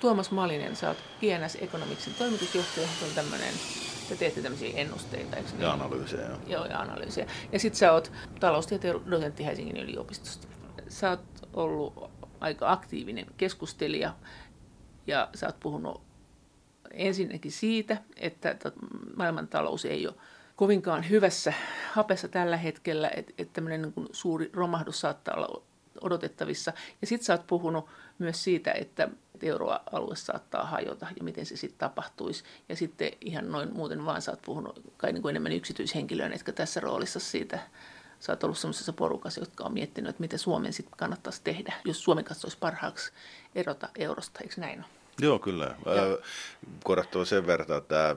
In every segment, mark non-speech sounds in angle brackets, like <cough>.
Tuomas Malinen, sä oot PNS Economicsin toimitusjohtaja, on tämmöinen te teette tämmöisiä ennusteita, eikö niin? Ja analyysejä, joo. Joo, ja analyysejä. Ja sitten sä oot taloustieteen dosentti Helsingin yliopistosta. Sä oot ollut aika aktiivinen keskustelija ja sä oot puhunut ensinnäkin siitä, että maailmantalous ei ole kovinkaan hyvässä hapessa tällä hetkellä, että, että tämmöinen niin suuri romahdus saattaa olla odotettavissa. Ja sitten sä oot puhunut myös siitä, että euroalue saattaa hajota ja miten se sitten tapahtuisi. Ja sitten ihan noin muuten vaan sä oot puhunut kai niin kuin enemmän yksityishenkilöön, etkä tässä roolissa siitä sä oot ollut sellaisessa porukassa, jotka on miettinyt, että mitä Suomen sitten kannattaisi tehdä, jos Suomi katsoisi parhaaksi erota eurosta, eikö näin ole? Joo, kyllä. Korjattava sen verran, että tämä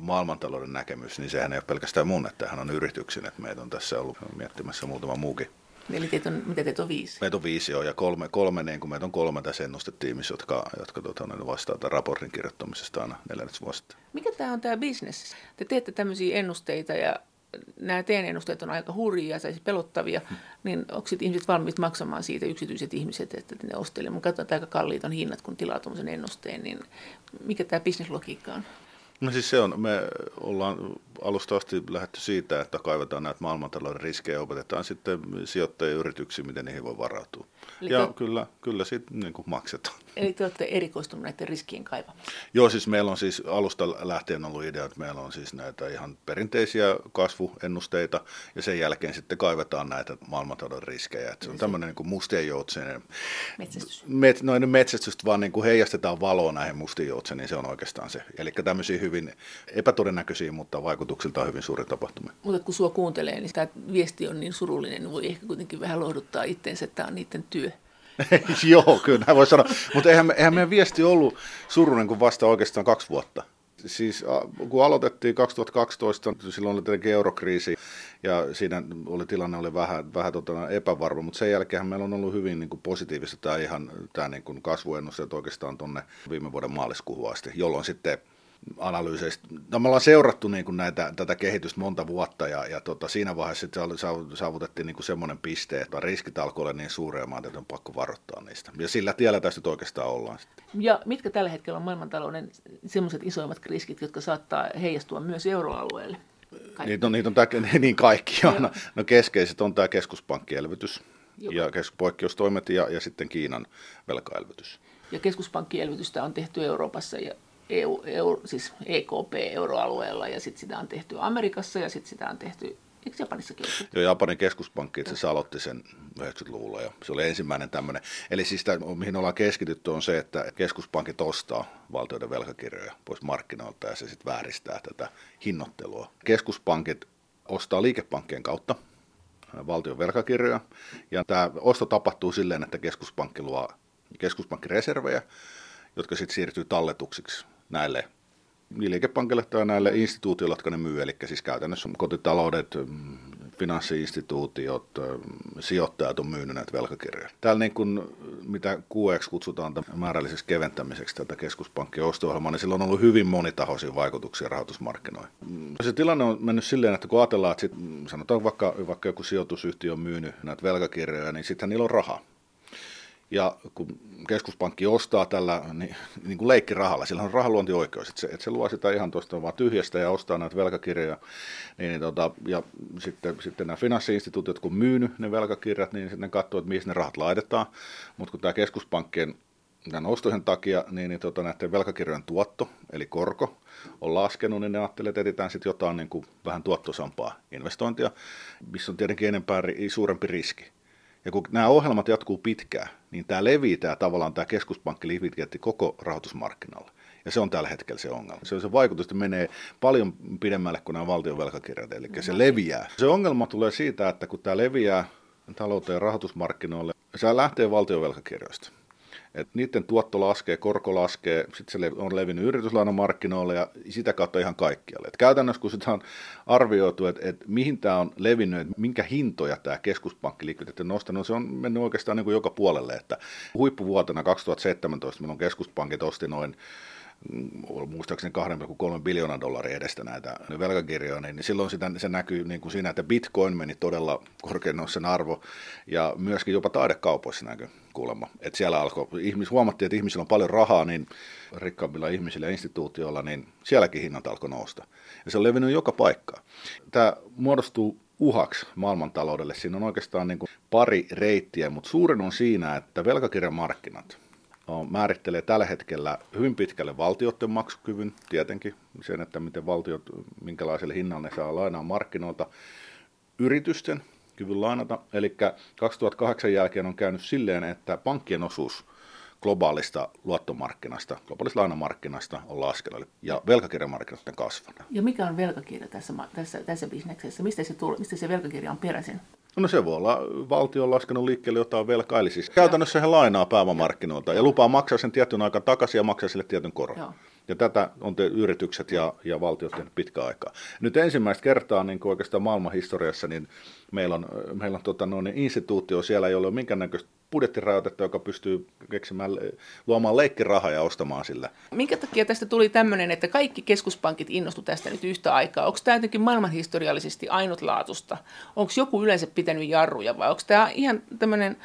maailmantalouden näkemys, niin sehän ei ole pelkästään mun, että hän on yrityksen, että meitä on tässä ollut miettimässä muutama muukin Eli teitä on, mitä teitä on viisi? Meitä on viisi joo, ja kolme, kolme niin kuin meitä on kolme tässä ennustetiimissä, jotka, jotka tuota, vastaa tämän raportin kirjoittamisesta aina neljännesvuosista. Mikä tämä on tämä bisnes? Te teette tämmöisiä ennusteita ja nämä teidän ennusteet on aika hurjia ja pelottavia, hmm. niin onko sitten ihmiset valmiit maksamaan siitä, yksityiset ihmiset, että ne ostelevat? Mun katsotaan, että aika kalliit on hinnat, kun tilaa tuommoisen ennusteen, niin mikä tämä bisneslogiikka on? No siis se on, me ollaan alusta asti lähdetty siitä, että kaivetaan näitä maailmantalouden riskejä ja opetetaan sitten sijoittajien yrityksiä, miten niihin voi varautua. Eli ja te... kyllä, kyllä sitten niin kuin maksetaan. Eli te olette erikoistuneet näiden riskien kaivamiseen? Joo, siis meillä on siis alusta lähtien ollut idea, että meillä on siis näitä ihan perinteisiä kasvuennusteita ja sen jälkeen sitten kaivetaan näitä maailmantalouden riskejä. Että se on tämmöinen niin kuin mustien joutsenen metsästys. Met, no metsästystä, vaan niin kuin heijastetaan valoa näihin mustiin joutseniin, niin se on oikeastaan se. Eli tämmöisiä hyvin epätodennäköisiä, mutta vaikutuksiltaan hyvin suuri tapahtumia. Mutta kun sua kuuntelee, niin tämä viesti on niin surullinen, niin voi ehkä kuitenkin vähän lohduttaa itseensä, että tämä on niiden työ. <laughs> Joo, kyllä näin voi sanoa. Mutta eihän, eihän meidän viesti ollut surullinen kuin vasta oikeastaan kaksi vuotta. Siis kun aloitettiin 2012, silloin oli tietenkin eurokriisi ja siinä oli, tilanne oli vähän, vähän tota, epävarma, mutta sen jälkeen meillä on ollut hyvin niin kuin positiivista tämä ihan tämä niin kuin kasvuennusteet oikeastaan tuonne viime vuoden maaliskuuhun asti, jolloin sitten analyyseistä. No, me ollaan seurattu niin kuin näitä, tätä kehitystä monta vuotta ja, ja tota, siinä vaiheessa saavutettiin niin kuin semmoinen piste, että riskit alkoi olla niin suuria, että on pakko varoittaa niistä. Ja sillä tiellä tästä oikeastaan ollaan. Sitten. Ja mitkä tällä hetkellä on maailmantalouden semmoiset isoimmat riskit, jotka saattaa heijastua myös euroalueelle? Niitä on, niitä on tää, <laughs> niin kaikki. No, no keskeiset on tämä keskuspankkielvytys ja poikkeustoimet ja, ja sitten Kiinan velkaelvytys. Ja keskuspankkielvytystä on tehty Euroopassa ja EU, EU, siis EKP euroalueella ja sitten sitä on tehty Amerikassa ja sitten sitä on tehty Eikö Japanissakin? Joo, Japanin keskuspankki itse asiassa aloitti sen 90-luvulla ja se oli ensimmäinen tämmöinen. Eli siis tämä, mihin ollaan keskitytty on se, että keskuspankit ostaa valtioiden velkakirjoja pois markkinoilta ja se sitten vääristää tätä hinnoittelua. Keskuspankit ostaa liikepankkien kautta valtion velkakirjoja ja tämä osto tapahtuu silleen, että keskuspankki luo keskuspankkireservejä, jotka sitten siirtyy talletuksiksi näille liikepankille tai näille instituutioille, jotka ne myy, eli siis käytännössä kotitaloudet, mm, finanssiinstituutiot, mm, sijoittajat on myynyt näitä velkakirjoja. Täällä niin kuin, mitä QX kutsutaan määrälliseksi keventämiseksi tätä keskuspankkien osto niin sillä on ollut hyvin monitahoisia vaikutuksia rahoitusmarkkinoihin. Mm, se tilanne on mennyt silleen, että kun ajatellaan, että sit, sanotaan vaikka, vaikka joku sijoitusyhtiö on myynyt näitä velkakirjoja, niin sitten niillä on rahaa. Ja kun keskuspankki ostaa tällä niin, niin kuin leikkirahalla, sillä on rahaluontioikeus, että se, että se luo sitä ihan tuosta vaan tyhjästä ja ostaa näitä velkakirjoja. Niin, niin, tota, ja sitten, sitten nämä finanssiinstituutiot, kun myynyt ne velkakirjat, niin sitten ne katsoo, että mihin ne rahat laitetaan. Mutta kun tämä keskuspankkien tämän ostojen takia, niin, niin tota, näiden velkakirjojen tuotto, eli korko, on laskenut, niin ne ajattelee, että etsitään sitten jotain niin kuin vähän tuottosampaa investointia, missä on tietenkin enempää suurempi riski. Ja kun nämä ohjelmat jatkuu pitkään, niin tämä levii tämä tavallaan tämä keskuspankkilikviditeetti koko rahoitusmarkkinalle. Ja se on tällä hetkellä se ongelma. Se on se vaikutus, että menee paljon pidemmälle kuin nämä valtion velkakirjat, eli se leviää. Se ongelma tulee siitä, että kun tämä leviää talouteen ja rahoitusmarkkinoille, se lähtee valtion velkakirjoista. Et niiden tuotto laskee, korko laskee, sitten se on levinnyt yrityslainamarkkinoille ja sitä kautta ihan kaikkialle. Et käytännössä kun sitä on arvioitu, että et mihin tämä on levinnyt, minkä hintoja tämä keskuspankkilikviditeetti on nostanut, se on mennyt oikeastaan niin kuin joka puolelle. Että huippuvuotena 2017 milloin keskuspankit osti noin muistaakseni 2,3 biljoonan dollaria edestä näitä velkakirjoja, niin silloin sitä, se näkyy niin kuin siinä, että bitcoin meni todella korkean sen arvo ja myöskin jopa taidekaupoissa näkyy kuulemma. Että siellä alkoi, ihmis, huomattiin, että ihmisillä on paljon rahaa, niin rikkaammilla ihmisillä ja instituutioilla, niin sielläkin hinnat alkoi nousta. Ja se on levinnyt joka paikkaan. Tämä muodostuu uhaksi maailmantaloudelle. Siinä on oikeastaan niin kuin pari reittiä, mutta suurin on siinä, että velkakirjamarkkinat määrittelee tällä hetkellä hyvin pitkälle valtioiden maksukyvyn, tietenkin sen, että miten valtiot, minkälaiselle hinnalle ne saa lainaa markkinoilta, yritysten kyvyn lainata. Eli 2008 jälkeen on käynyt silleen, että pankkien osuus globaalista luottomarkkinasta, globaalista lainamarkkinasta on laskenut ja velkakirjamarkkinat on kasvanut. Ja mikä on velkakirja tässä, tässä, tässä bisneksessä? Mistä se, tuli, mistä se velkakirja on peräisin? No se voi olla, valtio on laskenut liikkeelle jotain velkaa, eli siis käytännössä he lainaa pääomamarkkinoilta ja lupaa maksaa sen tietyn aikaa takaisin ja maksaa sille tietyn koron. Joo. Ja tätä on te yritykset ja, ja valtiot tehneet pitkä aikaa. Nyt ensimmäistä kertaa niin kuin oikeastaan maailman historiassa, niin meillä on, meillä on tota, no, niin instituutio siellä, jolla on minkäännäköistä budjettirajoitetta, joka pystyy keksimään, luomaan leikkirahaa ja ostamaan sillä. Minkä takia tästä tuli tämmöinen, että kaikki keskuspankit innostu tästä nyt yhtä aikaa? Onko tämä jotenkin maailmanhistoriallisesti ainutlaatusta? Onko joku yleensä pitänyt jarruja vai onko tämä ihan tämmöinen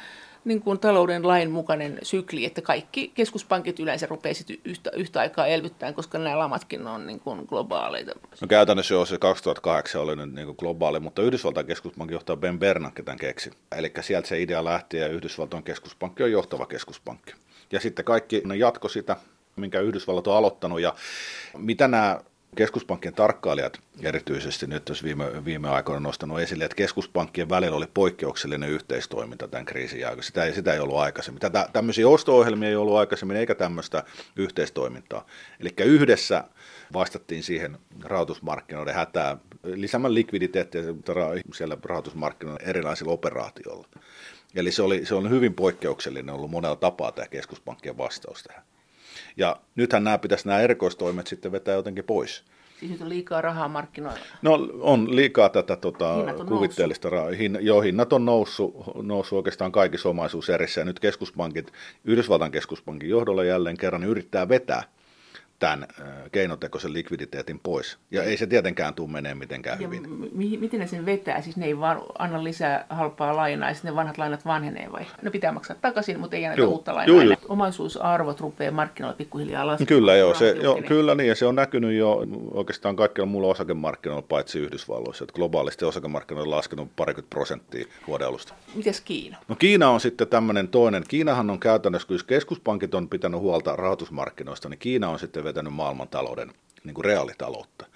niin kuin talouden lain mukainen sykli, että kaikki keskuspankit yleensä rupeaisivat yhtä, yhtä aikaa elvyttämään, koska nämä lamatkin on niin kuin globaaleita. No käytännössä jo se 2008 oli nyt niin kuin globaali, mutta Yhdysvaltain keskuspankin johtaa Ben Bernanke tämän keksi. Eli sieltä se idea lähti ja Yhdysvaltain keskuspankki on johtava keskuspankki. Ja sitten kaikki ne jatko sitä, minkä Yhdysvallat on aloittanut ja mitä nämä keskuspankkien tarkkailijat erityisesti nyt jos viime, viime aikoina nostanut esille, että keskuspankkien välillä oli poikkeuksellinen yhteistoiminta tämän kriisin jälkeen. Sitä ei, sitä ei ollut aikaisemmin. Tätä, tämmöisiä osto-ohjelmia ei ollut aikaisemmin eikä tämmöistä yhteistoimintaa. Eli yhdessä vastattiin siihen rahoitusmarkkinoiden hätään lisäämään likviditeettiä siellä rahoitusmarkkinoiden erilaisilla operaatioilla. Eli se, oli, se on hyvin poikkeuksellinen ollut monella tapaa tämä keskuspankkien vastaus tähän. Ja nythän nämä pitäisi nämä erikoistoimet sitten vetää jotenkin pois. Siis nyt on liikaa rahaa markkinoilla? No on liikaa tätä tota, kuvitteellista rahaa. Hin, joo, hinnat on noussut, noussut oikeastaan kaikissa omaisuuserissä ja nyt keskuspankit, Yhdysvaltain keskuspankin johdolla jälleen kerran yrittää vetää tämän keinotekoisen likviditeetin pois. Ja ei se tietenkään tule menee mitenkään ja hyvin. M- miten ne sen vetää? Siis ne ei vaan anna lisää halpaa lainaa ja sitten ne vanhat lainat vanhenee vai? No pitää maksaa takaisin, mutta ei anneta joo, uutta lainaa. Joo, joo. Omaisuusarvot rupeaa markkinoilla pikkuhiljaa laskemaan. Kyllä joo, se, jo, kyllä niin ja se on näkynyt jo oikeastaan kaikilla muulla osakemarkkinoilla paitsi Yhdysvalloissa. Että globaalisti osakemarkkinoilla on laskenut parikymmentä prosenttia vuoden alusta. Mites Kiina? No Kiina on sitten tämmöinen toinen. Kiinahan on käytännössä, kun keskuspankit on pitänyt huolta rahoitusmarkkinoista, niin Kiina on sitten vetänyt maailmantalouden niin kuin reaalitaloutta.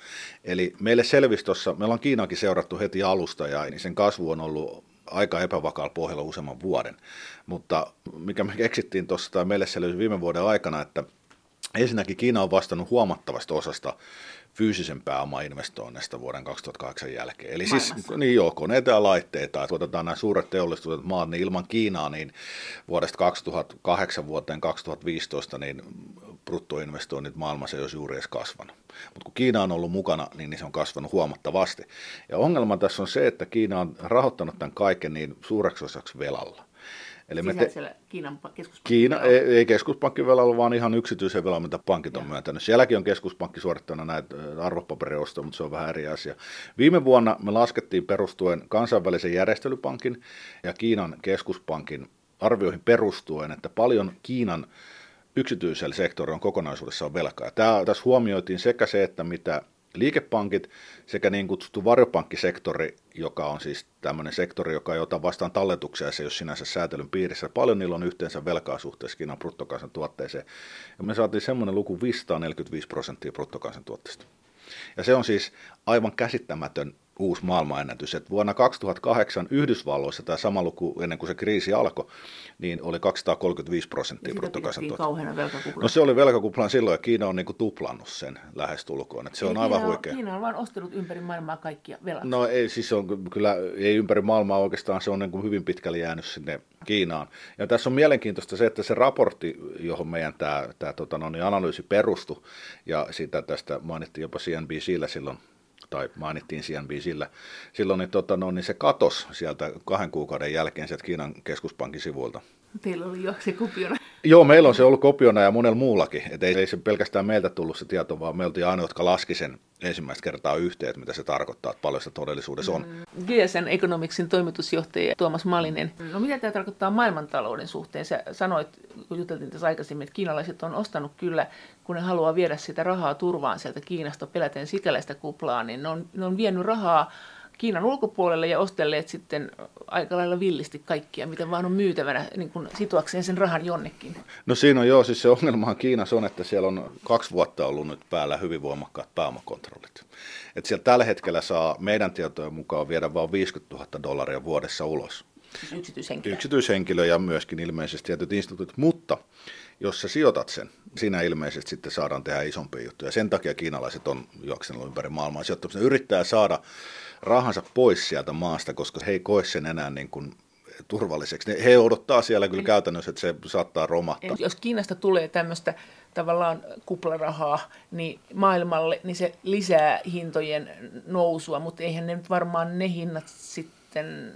Eli meille selvisi tuossa, meillä on Kiinakin seurattu heti alusta ja niin sen kasvu on ollut aika epävakaalla pohjalla useamman vuoden. Mutta mikä me keksittiin tuossa tai meille selvisi viime vuoden aikana, että ensinnäkin Kiina on vastannut huomattavasta osasta fyysisen pääoman investoinneista vuoden 2008 jälkeen. Eli siis niin joo, koneita ja laitteita, että otetaan nämä suuret teollistuneet maat, niin ilman Kiinaa niin vuodesta 2008 vuoteen 2015 niin bruttoinvestoinnit maailmassa ei olisi juuri edes kasvanut. Mutta kun Kiina on ollut mukana, niin se on kasvanut huomattavasti. Ja ongelma tässä on se, että Kiina on rahoittanut tämän kaiken niin suureksi osaksi velalla. Eli me te... Kiinan keskuspankki Kiina, ei, ei keskuspankkivelalla, vaan ihan yksityisen velan, mitä pankit on ja. myöntänyt. Sielläkin on keskuspankki suorittanut näitä arvopaperiostoja, mutta se on vähän eri asia. Viime vuonna me laskettiin perustuen kansainvälisen järjestelypankin ja Kiinan keskuspankin arvioihin perustuen, että paljon Kiinan yksityisellä sektorilla on kokonaisuudessaan velkaa. Tämä, tässä huomioitiin sekä se, että mitä liikepankit sekä niin kutsuttu varjopankkisektori, joka on siis tämmöinen sektori, joka ei ota vastaan talletuksia ja se ei ole sinänsä säätelyn piirissä. Paljon niillä on yhteensä velkaa suhteessa Kiinan bruttokansantuotteeseen. Ja me saatiin semmoinen luku 545 prosenttia bruttokansantuotteesta. Ja se on siis aivan käsittämätön uusi maailmanennätys. että vuonna 2008 Yhdysvalloissa tämä sama luku ennen kuin se kriisi alkoi, niin oli 235 prosenttia bruttokansantuotteesta. No se oli velkakuplan silloin ja Kiina on niin kuin tuplannut sen lähestulkoon. Että se ei, on aivan huikea. Kiina on vain ostanut ympäri maailmaa kaikkia velat. No ei, siis on kyllä, ei ympäri maailmaa oikeastaan, se on niin kuin hyvin pitkälle jäänyt sinne Kiinaan. Ja tässä on mielenkiintoista se, että se raportti, johon meidän tämä, tämä tota, no, niin analyysi perustui, ja sitä tästä mainittiin jopa CNBCllä silloin tai mainittiin CNBCillä, silloin niin, tota, no, niin se katos sieltä kahden kuukauden jälkeen sieltä Kiinan keskuspankin sivuilta. Teillä oli jo se kopiona. Joo, meillä on se ollut kopiona ja monella muullakin. Et ei, ei se pelkästään meiltä tullut se tieto, vaan me oltiin ainoa, jotka laski sen ensimmäistä kertaa yhteen, että mitä se tarkoittaa, että paljon se todellisuudessa on. Mm. GSN Economicsin toimitusjohtaja Tuomas Malinen. No mitä tämä tarkoittaa maailmantalouden suhteen? Sä sanoit, kun juteltiin tässä aikaisemmin, että kiinalaiset on ostanut kyllä, kun ne haluaa viedä sitä rahaa turvaan sieltä Kiinasta peläten sikäläistä kuplaa, niin ne on, ne on vienyt rahaa Kiinan ulkopuolelle ja ostelleet sitten aika lailla villisti kaikkia, mitä vaan on myytävänä niin kuin situakseen sen rahan jonnekin. No siinä on joo, siis se ongelmahan Kiinassa on, että siellä on kaksi vuotta ollut nyt päällä hyvin voimakkaat pääomakontrollit. Et siellä tällä hetkellä saa meidän tietojen mukaan viedä vain 50 000 dollaria vuodessa ulos. Yksityishenkilö. Yksityishenkilö ja myöskin ilmeisesti tietyt instituutit, mutta jos sä sijoitat sen, siinä ilmeisesti sitten saadaan tehdä isompia juttuja. Sen takia kiinalaiset on juoksenut ympäri maailmaa sijoittamassa. Ne yrittää saada rahansa pois sieltä maasta, koska he ei koe sen enää niin kuin turvalliseksi. He odottaa siellä kyllä käytännössä, että se saattaa romahtaa. Jos Kiinasta tulee tämmöistä tavallaan kuplarahaa niin maailmalle, niin se lisää hintojen nousua, mutta eihän ne nyt varmaan ne hinnat sitten,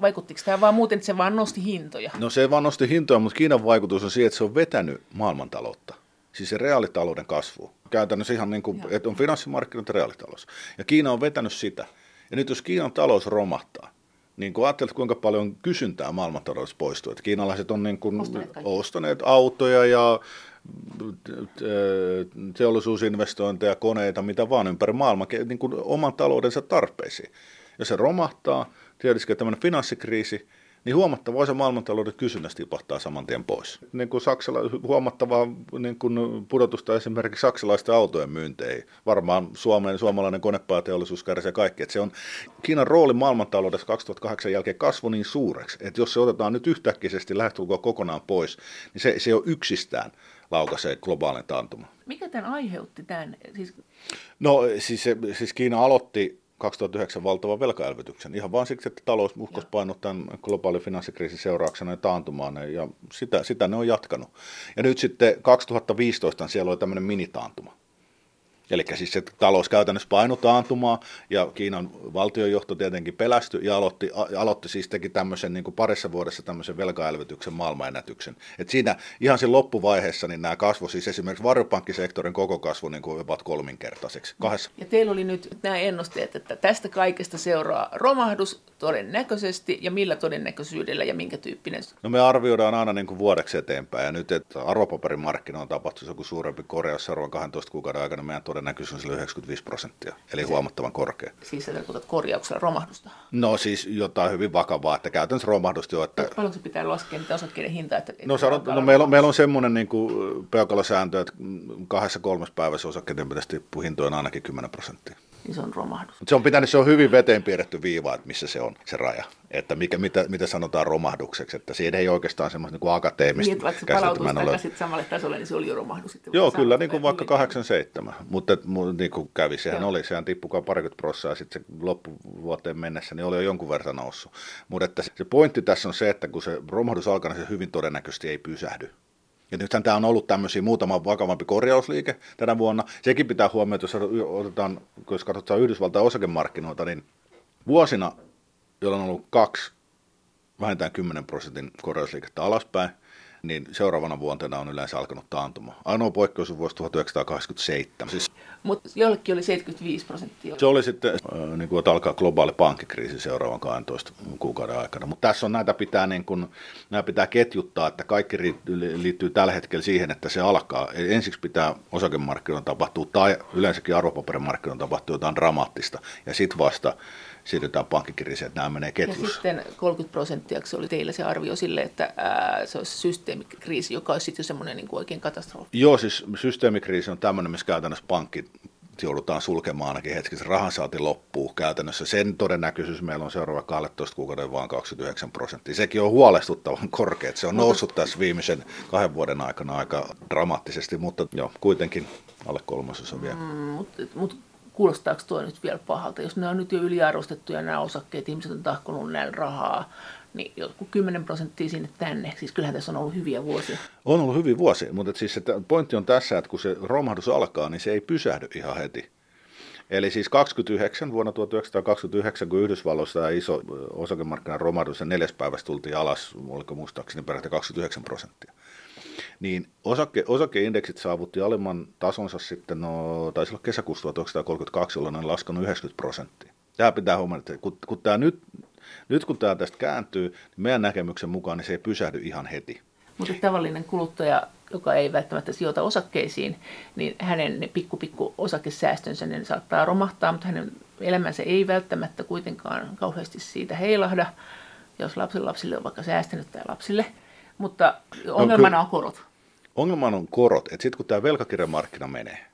vaikuttiko tämä vaan muuten, että se vaan nosti hintoja? No se vaan nosti hintoja, mutta Kiinan vaikutus on siihen, että se on vetänyt maailmantaloutta. Siis se reaalitalouden kasvu. Käytännössä ihan niin kuin, että on finanssimarkkinat ja reaalitalous. Ja Kiina on vetänyt sitä. Ja nyt jos Kiinan talous romahtaa, niin kun ajattelet, kuinka paljon kysyntää maailmantaloudessa poistuu. Että kiinalaiset on niin kuin ostaneet, ostaneet autoja ja teollisuusinvestointeja, koneita, mitä vaan ympäri maailmaa, niin kuin oman taloudensa tarpeisiin. Jos se romahtaa, tietysti tämmöinen finanssikriisi, niin huomattava osa maailmantalouden kysynnästä tipahtaa saman tien pois. Niin kuin Saksala, huomattavaa niin kuin pudotusta esimerkiksi saksalaisten autojen myynteihin. Varmaan Suomen, suomalainen konepaateollisuus kärsii kaikki. Että se on Kiinan rooli maailmantaloudessa 2008 jälkeen kasvu niin suureksi, että jos se otetaan nyt yhtäkkisesti lähestulkoon kokonaan pois, niin se, se on yksistään laukaisee globaalin taantuma. Mikä tämän aiheutti tämän? Siis... No siis, siis Kiina aloitti 2009 valtavan velkaelvytyksen. Ihan vain siksi, että talous uhkasi painot tämän globaalin finanssikriisin seurauksena ja taantumaan, ja sitä, sitä ne on jatkanut. Ja nyt sitten 2015 siellä oli tämmöinen minitaantuma. Eli siis se talous käytännössä painoi taantumaa ja Kiinan valtionjohto tietenkin pelästyi ja aloitti, aloitti siis teki tämmöisen niin kuin parissa vuodessa tämmöisen velkaelvytyksen maailmanennätyksen. Et siinä ihan siinä loppuvaiheessa niin nämä kasvoi siis esimerkiksi varjopankkisektorin koko kasvu niin kuin about kolminkertaiseksi. Kahdessa. Ja teillä oli nyt nämä ennusteet, että tästä kaikesta seuraa romahdus todennäköisesti ja millä todennäköisyydellä ja minkä tyyppinen? No me arvioidaan aina niin kuin vuodeksi eteenpäin ja nyt, että arvopaperimarkkinoilla tapahtuisi joku suurempi korjaus seuraavan 12 kuukauden aikana, meidän todennäköisyys on 95 prosenttia, eli se, huomattavan korkea. Siis sä tarkoitat korjauksella romahdusta? No siis jotain hyvin vakavaa, että käytännössä romahdusta jo. Että... Paljon se pitää laskea niitä osakkeiden hintaa? Että, no, sanot, no meillä, on, meillä on semmoinen niin kuin peukalosääntö, että kahdessa kolmessa päivässä osakkeiden pitäisi tippua hintojen ainakin 10 prosenttia niin se on romahdus. Se on pitänyt, se on hyvin veteen piirretty viiva, että missä se on se raja. Että mikä, mitä, mitä sanotaan romahdukseksi, että siinä ei oikeastaan semmoista niin akateemista niin, vaikka se palautuisi takaisin samalle tasolle, niin se oli jo romahdus. Sitten Joo, kyllä, niin kuin vaikka 87. Mutta niin kuin kävi, sehän Joo. oli, sehän tippukaan parikymmentä prosenttia, ja sitten se loppuvuoteen mennessä, niin oli jo jonkun verran noussut. Mutta että se pointti tässä on se, että kun se romahdus alkaa, niin se hyvin todennäköisesti ei pysähdy. Ja nythän tämä on ollut tämmöisiä muutama vakavampi korjausliike tänä vuonna. Sekin pitää huomioida, jos otetaan, jos katsotaan Yhdysvaltain osakemarkkinoita, niin vuosina, jolloin on ollut kaksi vähintään 10 prosentin korjausliikettä alaspäin, niin seuraavana vuotena on yleensä alkanut taantuma. Ainoa poikkeus on vuosi 1987. Siis, Mutta jollekin oli 75 prosenttia. Se oli sitten, äh, niin kuin, että alkaa globaali pankkikriisi seuraavan 12 kuukauden aikana. Mutta tässä on näitä pitää, niin kuin, näitä pitää ketjuttaa, että kaikki liittyy tällä hetkellä siihen, että se alkaa. Ensiksi pitää osakemarkkinoilla tapahtua tai yleensäkin arvopaperimarkkinoilla tapahtua jotain dramaattista ja sitten vasta siirrytään pankkikriisiin, että nämä menee ketjussa. Ja sitten 30 prosenttia se oli teillä se arvio sille, että ää, se olisi systeemikriisi, joka olisi sitten semmoinen niin kuin oikein katastrofi. Joo, siis systeemikriisi on tämmöinen, missä käytännössä pankki joudutaan sulkemaan ainakin hetki, rahan saati loppuu käytännössä. Sen todennäköisyys meillä on seuraava 12 kuukauden vaan 29 prosenttia. Sekin on huolestuttavan korkea. Se on noussut tässä viimeisen kahden vuoden aikana aika dramaattisesti, mutta joo, kuitenkin alle kolmasosa vielä. Mm, mutta mut kuulostaako tuo nyt vielä pahalta? Jos ne on nyt jo yliarvostettuja nämä osakkeet, ihmiset on tahkonut näillä rahaa, niin joku 10 prosenttia sinne tänne. Siis kyllähän tässä on ollut hyviä vuosia. On ollut hyviä vuosia, mutta siis että pointti on tässä, että kun se romahdus alkaa, niin se ei pysähdy ihan heti. Eli siis 29, vuonna 1929, kun Yhdysvalloissa tämä iso osakemarkkinan romahdus ja neljäs päivästä tultiin alas, oliko muistaakseni peräti 29 prosenttia, niin osake, osakeindeksit saavutti alemman tasonsa sitten, no taisi olla kesäkuussa 1932, jolloin ne on laskenut 90 prosenttia. Tämä pitää huomata, että kun, kun tämä nyt, nyt kun tämä tästä kääntyy, niin meidän näkemyksen mukaan niin se ei pysähdy ihan heti. Mutta tavallinen kuluttaja, joka ei välttämättä sijoita osakkeisiin, niin hänen ne pikku pikku osakesäästönsä ne saattaa romahtaa, mutta hänen elämänsä ei välttämättä kuitenkaan kauheasti siitä heilahda, jos lapsille on vaikka säästänyt tai lapsille. Mutta ongelmana on korot. Ongelmana on korot, sitten kun tämä velkakirjamarkkina menee,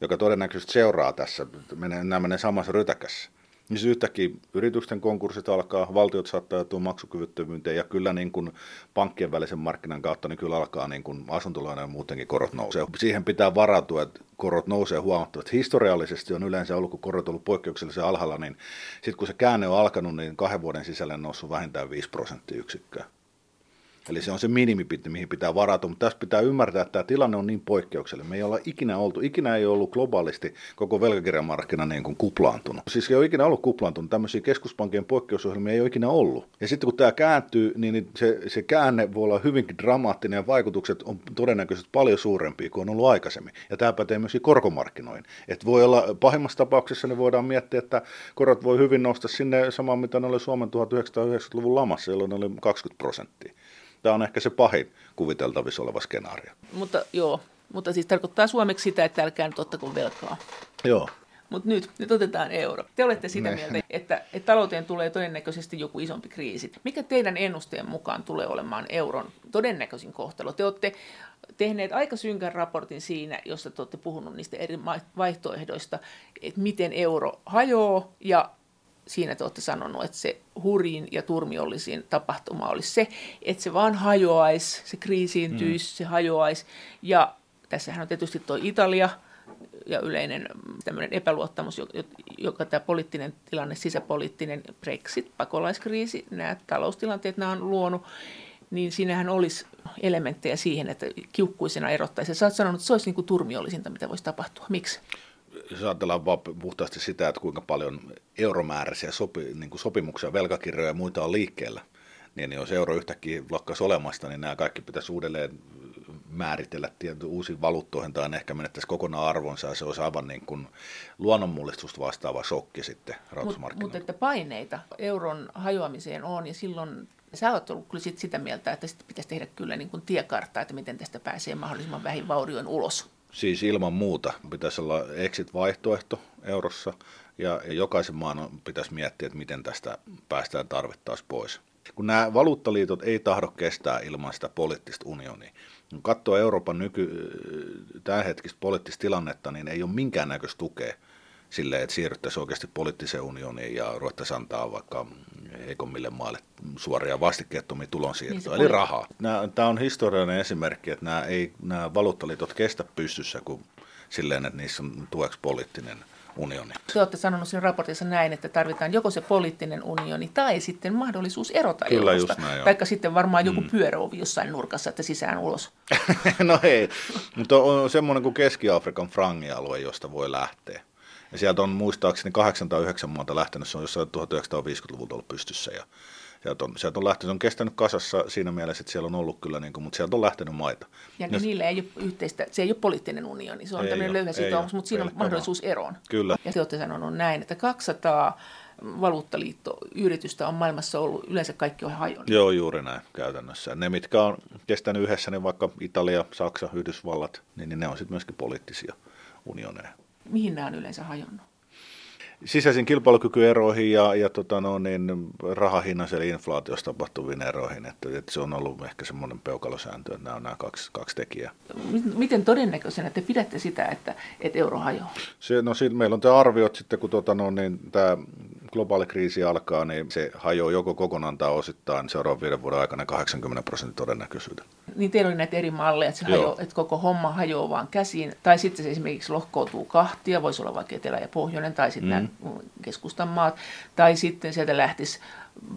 joka todennäköisesti seuraa tässä, menee, nämä menee samassa rytäkässä, niin siis yhtäkkiä yritysten konkurssit alkaa, valtiot saattaa joutua maksukyvyttömyyteen ja kyllä niin kuin pankkien välisen markkinan kautta niin kyllä alkaa niin kuin asuntolaina ja muutenkin korot nousee. Siihen pitää varautua, että korot nousee huomattavasti. Historiallisesti on yleensä ollut, kun korot on ollut poikkeuksellisen alhaalla, niin sitten kun se käänne on alkanut, niin kahden vuoden sisällä noussut vähintään 5 prosenttiyksikköä. Eli se on se minimipitti, mihin pitää varata, mutta tässä pitää ymmärtää, että tämä tilanne on niin poikkeuksellinen. Me ei olla ikinä oltu, ikinä ei ollut globaalisti koko velkakirjamarkkina niin kuin kuplaantunut. Siis ei ole ikinä ollut kuplaantunut, tämmöisiä keskuspankkien poikkeusohjelmia ei ole ikinä ollut. Ja sitten kun tämä kääntyy, niin se, se käänne voi olla hyvinkin dramaattinen ja vaikutukset on todennäköisesti paljon suurempia kuin on ollut aikaisemmin. Ja tämä pätee myös korkomarkkinoihin. Et voi olla, pahimmassa tapauksessa ne voidaan miettiä, että korot voi hyvin nousta sinne samaan, mitä ne oli Suomen 1990-luvun lamassa, jolloin ne oli 20 prosenttia. Tämä on ehkä se pahin kuviteltavissa oleva skenaario. Mutta joo, mutta siis tarkoittaa suomeksi sitä, että älkää nyt ottako velkaa. Joo. Mutta nyt, nyt otetaan euro. Te olette sitä ne. mieltä, että, että talouteen tulee todennäköisesti joku isompi kriisi. Mikä teidän ennusteen mukaan tulee olemaan euron todennäköisin kohtalo? Te olette tehneet aika synkän raportin siinä, jossa te olette puhunut niistä eri vaihtoehdoista, että miten euro hajoaa ja siinä te olette sanonut, että se hurjin ja turmiollisin tapahtuma olisi se, että se vaan hajoaisi, se kriisiintyisi, mm. se hajoaisi. Ja tässähän on tietysti tuo Italia ja yleinen tämmöinen epäluottamus, joka tämä poliittinen tilanne, sisäpoliittinen Brexit, pakolaiskriisi, nämä taloustilanteet, nämä on luonut, niin siinähän olisi elementtejä siihen, että kiukkuisena erottaisi. Sä oot sanonut, että se olisi niin kuin turmiollisinta, mitä voisi tapahtua. Miksi? Jos ajatellaan vaan puhtaasti sitä, että kuinka paljon euromääräisiä sopi, niin kuin sopimuksia, velkakirjoja ja muita on liikkeellä, niin jos euro yhtäkkiä lakkaisi olemasta, niin nämä kaikki pitäisi uudelleen määritellä uusiin valuuttoihin tai ehkä menettäisi kokonaan arvonsa ja se olisi aivan niin kuin luonnonmullistusta vastaava shokki sitten rahoitusmarkkinoilla. Mutta että paineita euron hajoamiseen on ja silloin sä oot ollut kyllä sit sitä mieltä, että sit pitäisi tehdä kyllä niin kuin tiekarttaa, että miten tästä pääsee mahdollisimman vähin vaurioin ulos. Siis ilman muuta. Pitäisi olla exit-vaihtoehto eurossa ja, jokaisen maan pitäisi miettiä, että miten tästä päästään tarvittaessa pois. Kun nämä valuuttaliitot ei tahdo kestää ilman sitä poliittista unionia, kun katsoo Euroopan nyky, tämänhetkistä poliittista tilannetta, niin ei ole minkäännäköistä tukea sille, että siirryttäisiin oikeasti poliittiseen unioniin ja ruvettaisiin antaa vaikka heikommille maille suoria vastikkeettomia tulonsiirtoja, niin eli rahaa. Tämä on historiallinen esimerkki, että nämä, ei, nämä valuuttaliitot kestä pystyssä kuin silleen, että niissä on tueksi poliittinen unioni. Te olette sanonut siinä raportissa näin, että tarvitaan joko se poliittinen unioni tai sitten mahdollisuus erota Kyllä eurosta. Just näin, Taikka sitten varmaan joku mm. pyöräovi jossain nurkassa, että sisään ulos. <laughs> no ei, mutta on semmoinen kuin Keski-Afrikan frangialue, josta voi lähteä. Ja sieltä on muistaakseni 809 maata lähtenyt, se on jossain 1950-luvulta ollut pystyssä ja sieltä on, sieltä on lähtenyt, se on kestänyt kasassa siinä mielessä, että siellä on ollut kyllä, niin kuin, mutta sieltä on lähtenyt maita. Ja Jos, niillä ei ole yhteistä, se ei ole poliittinen unioni, se on ei tämmöinen löyhä sitoumus, mutta siinä on mahdollisuus eroon. Kyllä. Ja te olette sanonut näin, että 200 valuuttaliittoyritystä on maailmassa ollut, yleensä kaikki on hajonnut. Joo, juuri näin käytännössä. Ne, mitkä on kestänyt yhdessä, niin vaikka Italia, Saksa, Yhdysvallat, niin, niin ne on sitten myöskin poliittisia unioneja mihin nämä on yleensä hajonnut? Sisäisiin kilpailukykyeroihin ja, ja tota no, niin rahahinnassa eli inflaatiossa tapahtuviin eroihin. Että, että se on ollut ehkä semmoinen peukalosääntö, että nämä on nämä kaksi, kaksi tekijää. Miten todennäköisenä te pidätte sitä, että, että euro hajoaa? Se, no, siinä meillä on tämä arviot sitten, kun tota, no, niin, tämä globaali kriisi alkaa, niin se hajoaa joko kokonaan tai osittain seuraavan viiden vuoden aikana 80 prosentin todennäköisyyden. Niin teillä oli näitä eri malleja, että, se hajo, että koko homma hajoaa vaan käsiin, tai sitten se esimerkiksi lohkoutuu kahtia, voisi olla vaikka etelä- ja pohjoinen, tai sitten mm. nämä keskustan maat, tai sitten sieltä lähtisi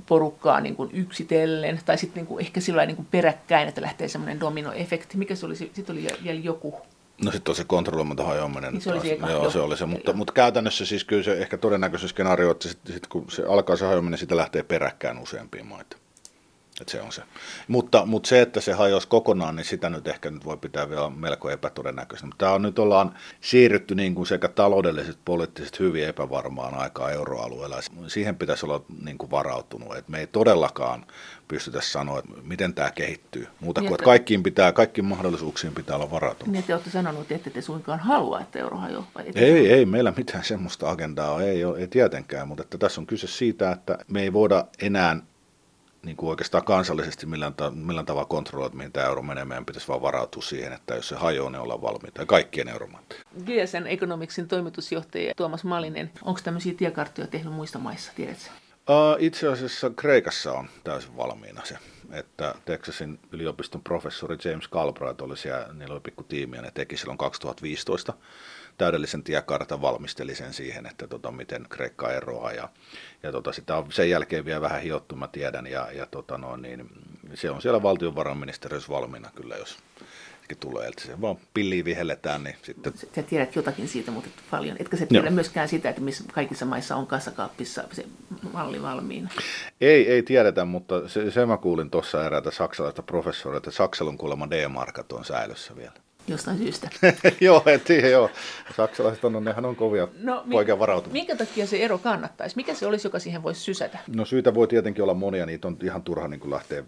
porukkaa niin kuin yksitellen, tai sitten niin kuin ehkä sillä niin kuin peräkkäin, että lähtee semmoinen dominoefekti. Mikä se oli? Sitten oli vielä joku No sitten on se kontrolloimaton hajoaminen. Niin se oli se eka, joo, joo. se oli se, mutta, mutta käytännössä siis kyllä se ehkä todennäköinen skenaario, että sit, sit kun se alkaa se hajoaminen, sitä lähtee peräkkään useampia maita. Että se on se. Mutta, mutta se, että se hajosi kokonaan, niin sitä nyt ehkä nyt voi pitää vielä melko epätodennäköisenä. Mutta tämä on nyt ollaan siirrytty niin kuin sekä taloudellisesti, poliittisesti hyvin epävarmaan aikaan euroalueella. Siihen pitäisi olla niin kuin varautunut. Että me ei todellakaan pystytä sanoa, että miten tämä kehittyy. Muuta kuin, että kaikkiin, pitää, kaikkiin mahdollisuuksiin pitää olla varautunut. Niin te olette sanonut, että ette suinkaan halua, että euro hajoaa. Ei, ei meillä mitään semmoista agendaa ole, ei, ole, ei tietenkään, mutta että tässä on kyse siitä, että me ei voida enää niin kuin oikeastaan kansallisesti millään, ta- millään tavalla kontrolloida, mihin tämä euro menee. Meidän pitäisi vaan varautua siihen, että jos se hajoaa, niin ollaan valmiita. Ja kaikkien euromaiden. GSN Economicsin toimitusjohtaja Tuomas Malinen, onko tämmöisiä tiekarttoja tehnyt muissa maissa, tiedätkö? Uh, itse asiassa Kreikassa on täysin valmiina se, että Texasin yliopiston professori James Galbraith oli siellä, niillä oli pikku tiimi ja ne teki silloin 2015 täydellisen tiekartan, valmisteli sen siihen, että tota, miten Kreikka eroaa ja, ja tota, sitä on sen jälkeen vielä vähän hiottu, mä tiedän, ja, ja tota, no, niin, se on siellä valtiovarainministeriössä valmiina kyllä, jos tulee, että se vaan pilliin vihelletään, niin sitten Sä tiedät jotakin siitä, mutta et paljon. Etkä sä tiedä Joo. myöskään sitä, että missä kaikissa maissa on kassakaappissa se malli valmiina. Ei, ei tiedetä, mutta se, se mä kuulin tuossa eräältä saksalaista professoria, että Saksalun kuulemma D-markat on säilössä vielä. Jostain syystä. <laughs> joo, et tiedä, joo. Saksalaiset on, nehän on kovia no, mi- poikia varautumaan. Minkä takia se ero kannattaisi? Mikä se olisi, joka siihen voisi sysätä? No syitä voi tietenkin olla monia, niitä on ihan turha niin kuin lähteä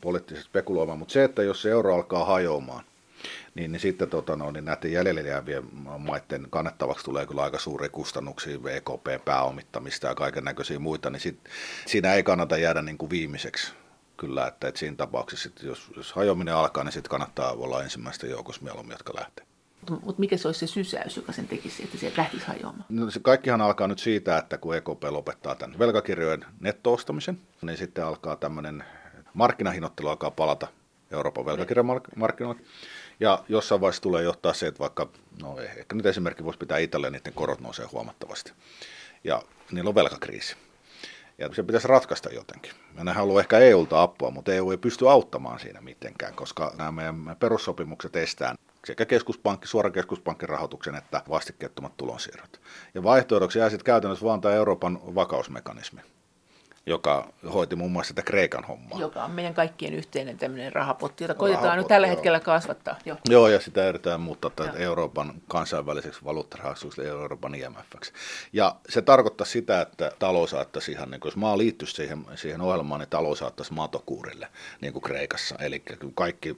poliittisesti spekuloimaan, mutta se, että jos se euro alkaa hajoamaan, niin, niin sitten tota, no, niin näiden jäljelle jäävien maiden kannettavaksi tulee kyllä aika suuria kustannuksia, EKP pääomittamista ja kaiken näköisiä muita, niin sit, siinä ei kannata jäädä niin kuin viimeiseksi kyllä, että, että siinä tapauksessa, sit, jos, jos hajoaminen alkaa, niin sitten kannattaa olla ensimmäisten joukossa mieluummin, jotka lähtee. Mutta mikä se olisi se sysäys, joka sen tekisi, että se lähtisi hajoamaan? No, se kaikkihan alkaa nyt siitä, että kun EKP lopettaa tämän velkakirjojen nettoostamisen, niin sitten alkaa tämmöinen markkinahinnoittelu alkaa palata Euroopan velkakirjamarkkinoille. Ja jossain vaiheessa tulee johtaa se, että vaikka, no ehkä nyt esimerkki voisi pitää Italia, niiden korot nousee huomattavasti. Ja niillä on velkakriisi. Ja se pitäisi ratkaista jotenkin. Ja on ollut ehkä EUlta apua, mutta EU ei pysty auttamaan siinä mitenkään, koska nämä meidän perussopimukset estää sekä keskuspankki, suoran keskuspankin rahoituksen että vastikkeettomat tulonsiirrot. Ja vaihtoehdoksi jää sitten käytännössä vaan tämä Euroopan vakausmekanismi, joka hoiti muun muassa sitä Kreikan hommaa. Joka on meidän kaikkien yhteinen tämmöinen rahapotti, jota koitetaan Rahapotti, nyt tällä joo. hetkellä kasvattaa. Joo. Joo, ja sitä yritetään muuttaa tätä Euroopan kansainväliseksi valuuttarahastoksi, Euroopan IMFksi. Ja se tarkoittaa sitä, että talous saattaisi ihan, niin kuin, jos maa liittyisi siihen, siihen ohjelmaan, niin talous saattaisi matokuurille, niin kuin Kreikassa. Eli kaikki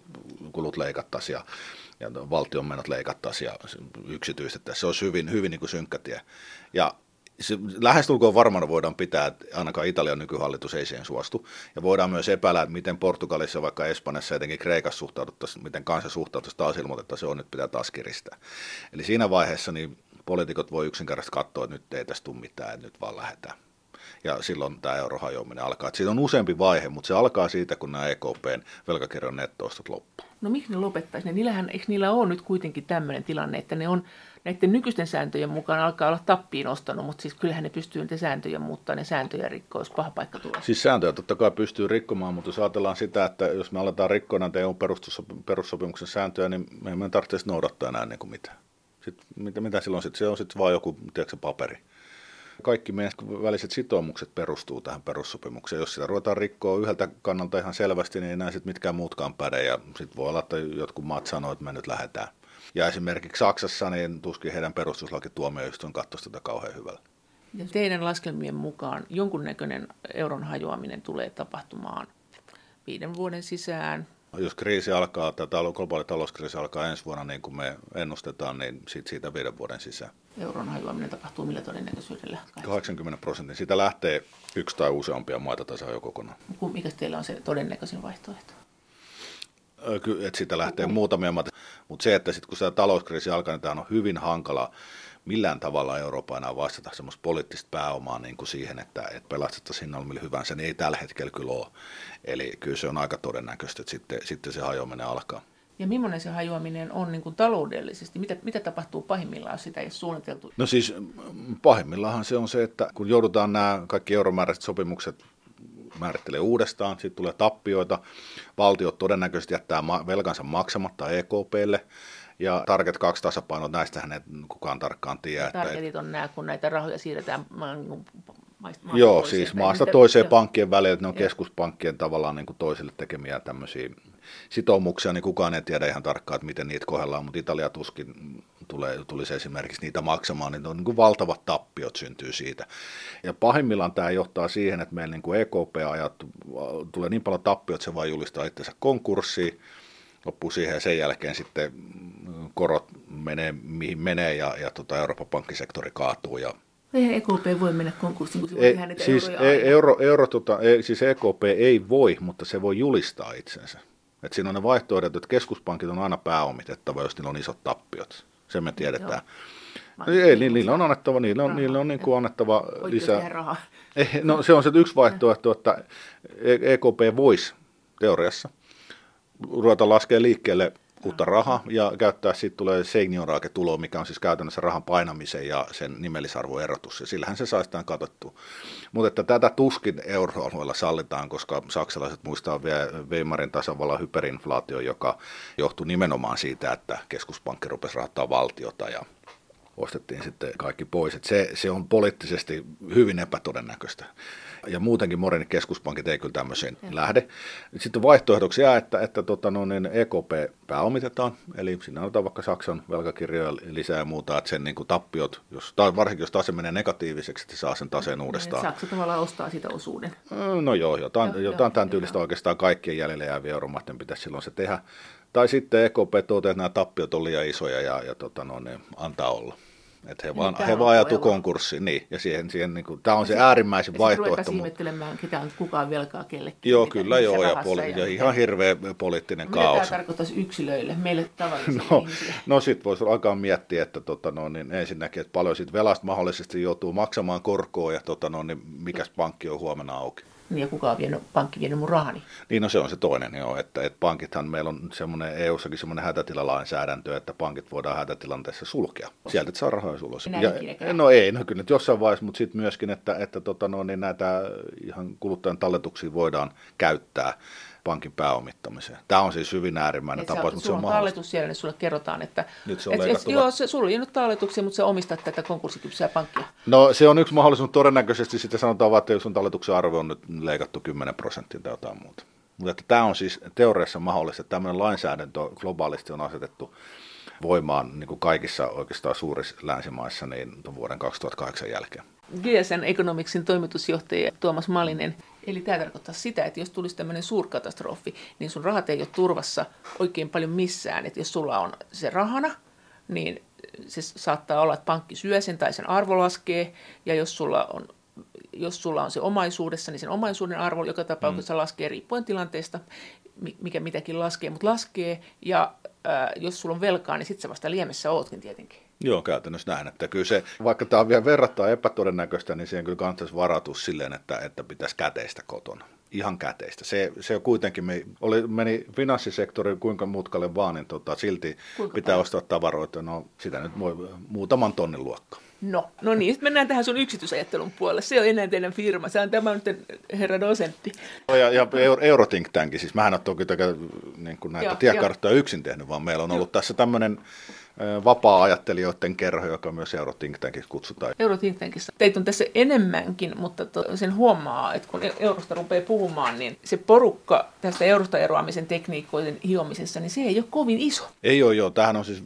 kulut leikattaisiin ja, ja valtion menot leikattaisiin ja yksityistettäisiin. Se olisi hyvin, hyvin niin kuin synkkä tie. Ja se, lähestulkoon varmana voidaan pitää, että ainakaan Italian nykyhallitus ei siihen suostu. Ja voidaan myös epäillä, että miten Portugalissa, vaikka Espanjassa ja etenkin Kreikassa suhtauduttaisiin, miten kansa suhtautuisi taas ilmoitettaisiin, se on nyt pitää taas kiristää. Eli siinä vaiheessa niin poliitikot voi yksinkertaisesti katsoa, että nyt ei tästä tule mitään, että nyt vaan lähdetään. Ja silloin tämä eurohajoaminen alkaa. Että siitä on useampi vaihe, mutta se alkaa siitä, kun nämä EKPn velkakirjan nettoostot loppuu. No miksi ne lopettaisi? Ne, niillähän, eikö niillä ole nyt kuitenkin tämmöinen tilanne, että ne on näiden nykyisten sääntöjen mukaan alkaa olla tappiin ostanut, mutta siis kyllähän ne pystyy niitä sääntöjä muuttaa, ne sääntöjä rikkoa, jos paha paikka tulee. Siis sääntöjä totta kai pystyy rikkomaan, mutta jos ajatellaan sitä, että jos me aletaan rikkoa näitä EU perussopimuksen sääntöjä, niin me emme tarvitse noudattaa enää niin kuin mitään. Sitten, mitä, mitä silloin sitten? Se on sitten vaan joku tiedätkö, paperi. Kaikki meidän väliset sitoumukset perustuu tähän perussopimukseen. Jos sitä ruvetaan rikkoa yhdeltä kannalta ihan selvästi, niin ei enää sitten mitkään muutkaan päde. Ja sitten voi olla, että jotkut maat sanoo, että me nyt lähdetään. Ja esimerkiksi Saksassa, niin tuskin heidän perustuslakituomioistuin katsoisi tätä kauhean hyvällä. Ja teidän laskelmien mukaan jonkunnäköinen euron hajoaminen tulee tapahtumaan viiden vuoden sisään. Jos kriisi alkaa, tämä globaali talouskriisi alkaa ensi vuonna niin kuin me ennustetaan, niin siitä, siitä viiden vuoden sisään. Euron hajoaminen tapahtuu millä todennäköisyydellä? 80 prosenttia. Siitä lähtee yksi tai useampia maita tasa jo kokonaan. Mikä teillä on se todennäköisin vaihtoehto? Että siitä lähtee muutamia maita. Mutta se, että sitten kun se talouskriisi alkaa, niin tämä on hyvin hankala millään tavalla Eurooppa enää vastata semmoista poliittista pääomaa niin kuin siihen, että, että pelastettaisiin hinnalla millä hyvänsä, niin ei tällä hetkellä kyllä ole. Eli kyllä se on aika todennäköistä, että sitten, sitten se hajoaminen alkaa. Ja millainen se hajoaminen on niin kuin taloudellisesti? Mitä, mitä tapahtuu pahimmillaan, jos sitä ei ole suunniteltu? No siis pahimmillaan se on se, että kun joudutaan nämä kaikki euromääräiset sopimukset määrittelee uudestaan, sitten tulee tappioita, valtiot todennäköisesti jättää velkansa maksamatta EKPlle, Ja Target 2 tasapaino, näistähän ei kukaan tarkkaan tiedä. Targetit on nämä, kun näitä rahoja siirretään maasta Joo, toiseen, siis maasta niitä, toiseen jo. pankkien välillä, että ne on jo. keskuspankkien tavallaan niin kuin toisille tekemiä tämmöisiä sitoumuksia, niin kukaan ei tiedä ihan tarkkaan, että miten niitä kohdellaan, mutta Italia tuskin tulee, tulisi esimerkiksi niitä maksamaan, niin, on niin kuin valtavat tappiot syntyy siitä. Ja pahimmillaan tämä johtaa siihen, että meillä niin kuin EKP-ajat tulee niin paljon tappiot, että se vain julistaa itsensä konkurssiin, loppuu siihen ja sen jälkeen sitten korot menee mihin menee ja, ja tota Euroopan pankkisektori kaatuu ja Eihän EKP voi mennä konkurssiin, kun se voi tehdä niitä siis euroja e- euro, euro, tota, ei, siis EKP ei voi, mutta se voi julistaa itsensä. Et siinä on ne vaihtoehdot, että keskuspankit on aina pääomitettava, jos niillä on isot tappiot. Se me tiedetään. No, ei, niin, niillä on annettava, niillä on, niillä on niin kuin annettava Voitte lisää. Rahaa. No se on se yksi vaihtoehto, että EKP e voisi teoriassa ruveta laskemaan liikkeelle uutta rahaa ja käyttää, sitten tulee seniorake tulo, mikä on siis käytännössä rahan painamisen ja sen nimellisarvoerotus, ja sillähän se saisi tämän katsottua. Mutta että tätä tuskin euroalueella sallitaan, koska saksalaiset muistaa Weimarin tasavallan hyperinflaatio, joka johtui nimenomaan siitä, että keskuspankki rupesi rahoittamaan valtiota ja ostettiin sitten kaikki pois. Se, se on poliittisesti hyvin epätodennäköistä ja muutenkin moderni keskuspankit ei kyllä tämmöiseen ja. lähde. Sitten vaihtoehdoksi jää, että, että tota, no, niin EKP pääomitetaan, eli sinne otetaan vaikka Saksan velkakirjoja lisää ja muuta, että sen niin kuin tappiot, jos, tai varsinkin jos tase menee negatiiviseksi, että se saa sen taseen niin, uudestaan. Saksa tavallaan ostaa sitä osuuden. No joo, jotain, joo, jotain joo, tämän tyylistä joo. oikeastaan kaikkien jäljellä jääviä euromaiden pitäisi silloin se tehdä. Tai sitten EKP toteaa, että nämä tappiot on liian isoja ja, ja tota, no, ne antaa olla. Että he, vaan, niin, he vaan ajatu konkurssiin, niin. Ja siihen, siihen niin kuin, tämä on se, se äärimmäisen ja vaihtoehto. Ja ihmettelemään, ketä on kukaan velkaa kellekin. Joo, kyllä joo, ja, poli- ja, ja ihan hirveä poliittinen Mitä kaos. Mitä tämä tarkoittaisi yksilöille, meille tavallisille <laughs> no, ihmisille? No sitten voisi alkaa miettiä, että tota, no, niin ensinnäkin, että paljon sit velasta mahdollisesti joutuu maksamaan korkoa, ja tota, no, niin mikäs pankki on huomenna auki. Niin ja kuka on vienyt, pankki vienyt mun rahani? Niin no se on se toinen joo, että, että pankithan meillä on semmoinen EU-sakin semmoinen hätätilalainsäädäntö, että pankit voidaan hätätilanteessa sulkea. Sieltä et saa rahoja ulos. Ja, no ei, no kyllä nyt jossain vaiheessa, mutta sitten myöskin, että, että tota, no, niin näitä ihan kuluttajan talletuksia voidaan käyttää pankin pääomittamiseen. Tämä on siis hyvin äärimmäinen tapaus, mutta se on, on talletus siellä, niin sulle kerrotaan, että nyt se on et, et, joo, se, sulla on nyt talletuksia, mutta sä omistat tätä konkurssikypsää pankkia. No se on yksi mahdollisuus, todennäköisesti sitten sanotaan vaan, että jos on talletuksen arvo on nyt leikattu 10 prosenttia tai jotain muuta. Mutta että tämä on siis teoriassa mahdollista, että tämmöinen lainsäädäntö globaalisti on asetettu voimaan niin kuin kaikissa oikeastaan suurissa länsimaissa niin vuoden 2008 jälkeen. GSN Economicsin toimitusjohtaja Tuomas Malinen Eli tämä tarkoittaa sitä, että jos tulisi tämmöinen suurkatastrofi, niin sun rahat ei ole turvassa oikein paljon missään. Että jos sulla on se rahana, niin se saattaa olla, että pankki syö sen tai sen arvo laskee. Ja jos sulla on, jos sulla on se omaisuudessa, niin sen omaisuuden arvo joka tapauksessa mm. laskee riippuen tilanteesta, mikä mitäkin laskee, mutta laskee. Ja ää, jos sulla on velkaa, niin sitten sä vasta liemessä ootkin tietenkin. Joo, käytännössä näin. Että kyllä se, vaikka tämä on vielä verrattain epätodennäköistä, niin siihen kyllä kannattaisi varatus silleen, että, että pitäisi käteistä kotona. Ihan käteistä. Se, se kuitenkin me, oli, meni finanssisektori kuinka mutkalle vaan, niin tota, silti kuinka pitää paljon? ostaa tavaroita. No sitä nyt voi muutaman tonnin luokka. No, no niin, sitten mennään tähän sun yksityisajattelun puolelle. Se on enää teidän firma. Se on tämä nyt herra dosentti. Ja, ja Eurothink Tank, siis mähän en ole toki niin näitä tiekarttoja yksin tehnyt, vaan meillä on ollut tässä tämmöinen vapaa-ajattelijoiden kerho, joka myös Eurothink Tankissa kutsutaan. Eurothink Tankissa teitä on tässä enemmänkin, mutta to, sen huomaa, että kun eurosta rupeaa puhumaan, niin se porukka tästä eurosta eroamisen tekniikoiden hiomisessa, niin se ei ole kovin iso. Ei ole, joo. Tähän on siis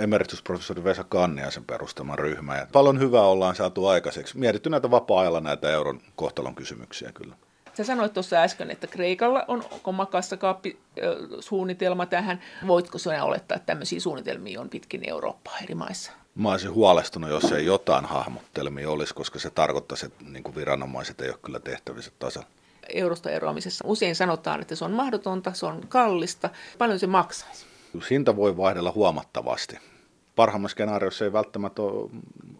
emeritusprofessori Vesa Kanniaisen perustama ryhmä. Ja paljon hyvää ollaan saatu aikaiseksi. Mietitty näitä vapaa-ajalla näitä euron kohtalon kysymyksiä kyllä. Sä sanoit tuossa äsken, että Kreikalla on oma kassakaappi-suunnitelma tähän. Voitko sinä olettaa, että tämmöisiä suunnitelmia on pitkin Eurooppaa eri maissa? Mä olisin huolestunut, jos ei jotain hahmottelmia olisi, koska se tarkoittaisi, että niin kuin viranomaiset ei ole kyllä tehtävissä tasalla. Eurosta eroamisessa usein sanotaan, että se on mahdotonta, se on kallista. Paljon se maksaisi? Hinta voi vaihdella huomattavasti. Parhaimmassa skenaariossa ei välttämättä ole,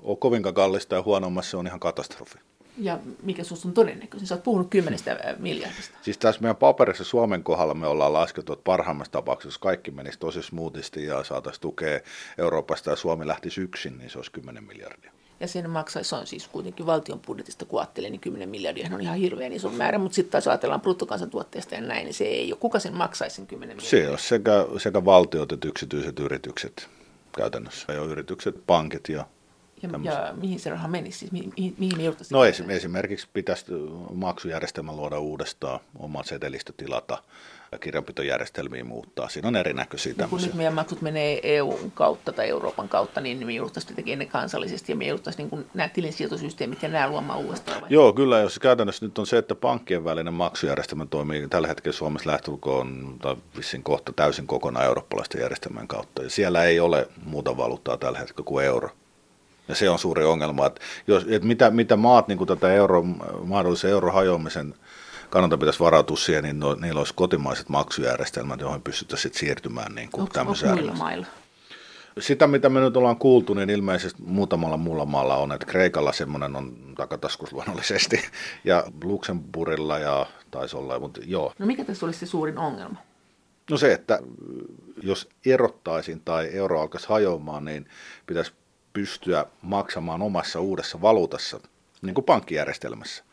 ole kovinkaan kallista ja huonommassa se on ihan katastrofi. Ja mikä sinusta on todennäköistä? Sä oot puhunut kymmenestä miljardista. Siis tässä meidän paperissa Suomen kohdalla me ollaan laskettu, että parhaimmassa tapauksessa kaikki menisi tosi smoothisti ja saataisiin tukea Euroopasta ja Suomi lähtisi yksin, niin se olisi 10 miljardia. Ja sen maksaisi, on siis kuitenkin valtion budjetista, kun ajattelee, niin 10 miljardia on ihan hirveän iso määrä, mutta sitten taas ajatellaan bruttokansantuotteesta ja näin, niin se ei ole. Kuka sen maksaisi sen 10 miljardia? Se on sekä, sekä valtiot että yksityiset yritykset käytännössä. Ja yritykset, pankit ja ja, ja mihin se raha menisi? Siis mihin, mihin me No esim, esimerkiksi pitäisi maksujärjestelmä luoda uudestaan, oma setelistö tilata, ja kirjanpitojärjestelmiä muuttaa. Siinä on erinäköisiä no, kun nyt meidän maksut menee EUn kautta tai Euroopan kautta, niin me jouduttaisiin tekemään ne kansallisesti ja me jouduttaisiin niin nämä tilinsijoitusysteemit ja nämä luomaan uudestaan. Vai? Joo, kyllä. Jos käytännössä nyt on se, että pankkien välinen maksujärjestelmä toimii tällä hetkellä Suomessa lähtulkoon tai vissiin kohta täysin kokonaan eurooppalaisten järjestelmän kautta. Ja siellä ei ole muuta valuuttaa tällä hetkellä kuin euro. Ja se on suuri ongelma, että, jos, että mitä, mitä maat niin tätä euro, mahdollisen eurohajoamisen kannalta pitäisi varautua siihen, niin no, niillä olisi kotimaiset maksujärjestelmät, joihin pystyttäisiin siirtymään niin kuin muilla mailla? Sitä, mitä me nyt ollaan kuultu, niin ilmeisesti muutamalla muulla maalla on, että Kreikalla semmoinen on takataskus luonnollisesti, <laughs> ja Luxemburgilla ja taisi olla, mutta joo. No mikä tässä olisi se suurin ongelma? No se, että jos erottaisin tai euro alkaisi hajoamaan, niin pitäisi pystyä maksamaan omassa uudessa valuutassa, niin kuin pankkijärjestelmässä.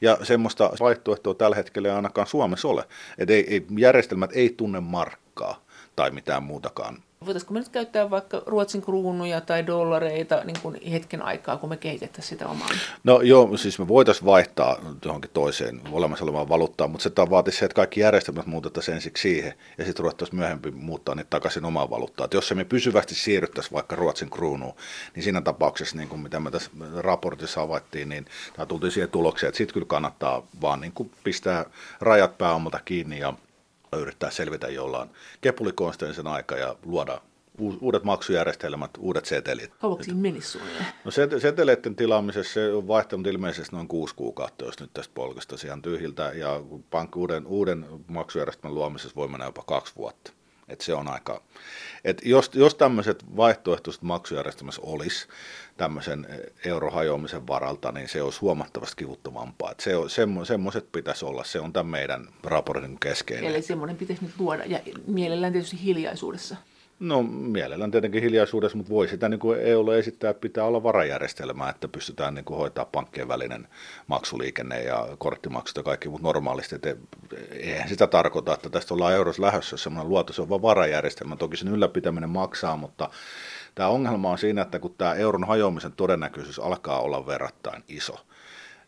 Ja semmoista vaihtoehtoa tällä hetkellä ei ainakaan Suomessa ole. Että ei, ei, järjestelmät ei tunne markkaa tai mitään muutakaan Voitaisiko me nyt käyttää vaikka Ruotsin kruunuja tai dollareita niin kuin hetken aikaa, kun me kehitettäisiin sitä omaa? No joo, siis me voitaisiin vaihtaa johonkin toiseen olemassa olevaan valuuttaan, mutta se vaatisi se, että kaikki järjestelmät muutettaisiin ensiksi siihen ja sitten ruvettaisiin myöhemmin muuttaa niitä takaisin omaan valuuttaan. Että jos se me pysyvästi siirryttäisiin vaikka Ruotsin kruunuun, niin siinä tapauksessa, niin kuin mitä me tässä raportissa havaittiin, niin tämä tultiin siihen tulokseen, että sitten kyllä kannattaa vaan niin kuin pistää rajat pääomalta kiinni ja yrittää selvitä jollain kepulikonsteisen aika ja luoda uudet maksujärjestelmät, uudet setelit. Kauanko siinä menisi suunnilleen? No seteleiden tilaamisessa se on vaihtanut ilmeisesti noin kuusi kuukautta, jos nyt tästä polkasta ihan tyhjiltä, ja pankki uuden, uuden maksujärjestelmän luomisessa voi mennä jopa kaksi vuotta. Et se on aika, et jos, jos tämmöiset vaihtoehtoiset maksujärjestelmässä olisi tämmöisen eurohajoamisen varalta, niin se olisi huomattavasti kivuttomampaa. Et se on, semmo, semmoiset pitäisi olla, se on tämän meidän raportin keskeinen. Eli semmoinen pitäisi nyt luoda, ja mielellään tietysti hiljaisuudessa. No mielellään tietenkin hiljaisuudessa, mutta voi sitä niin kuin EUlle esittää, että pitää olla varajärjestelmä, että pystytään niin kuin hoitaa pankkien välinen maksuliikenne ja korttimaksut ja kaikki, mutta normaalisti, että eihän sitä tarkoita, että tästä ollaan eurossa lähdössä semmoinen luotu, se on vain varajärjestelmä, toki sen ylläpitäminen maksaa, mutta tämä ongelma on siinä, että kun tämä euron hajoamisen todennäköisyys alkaa olla verrattain iso,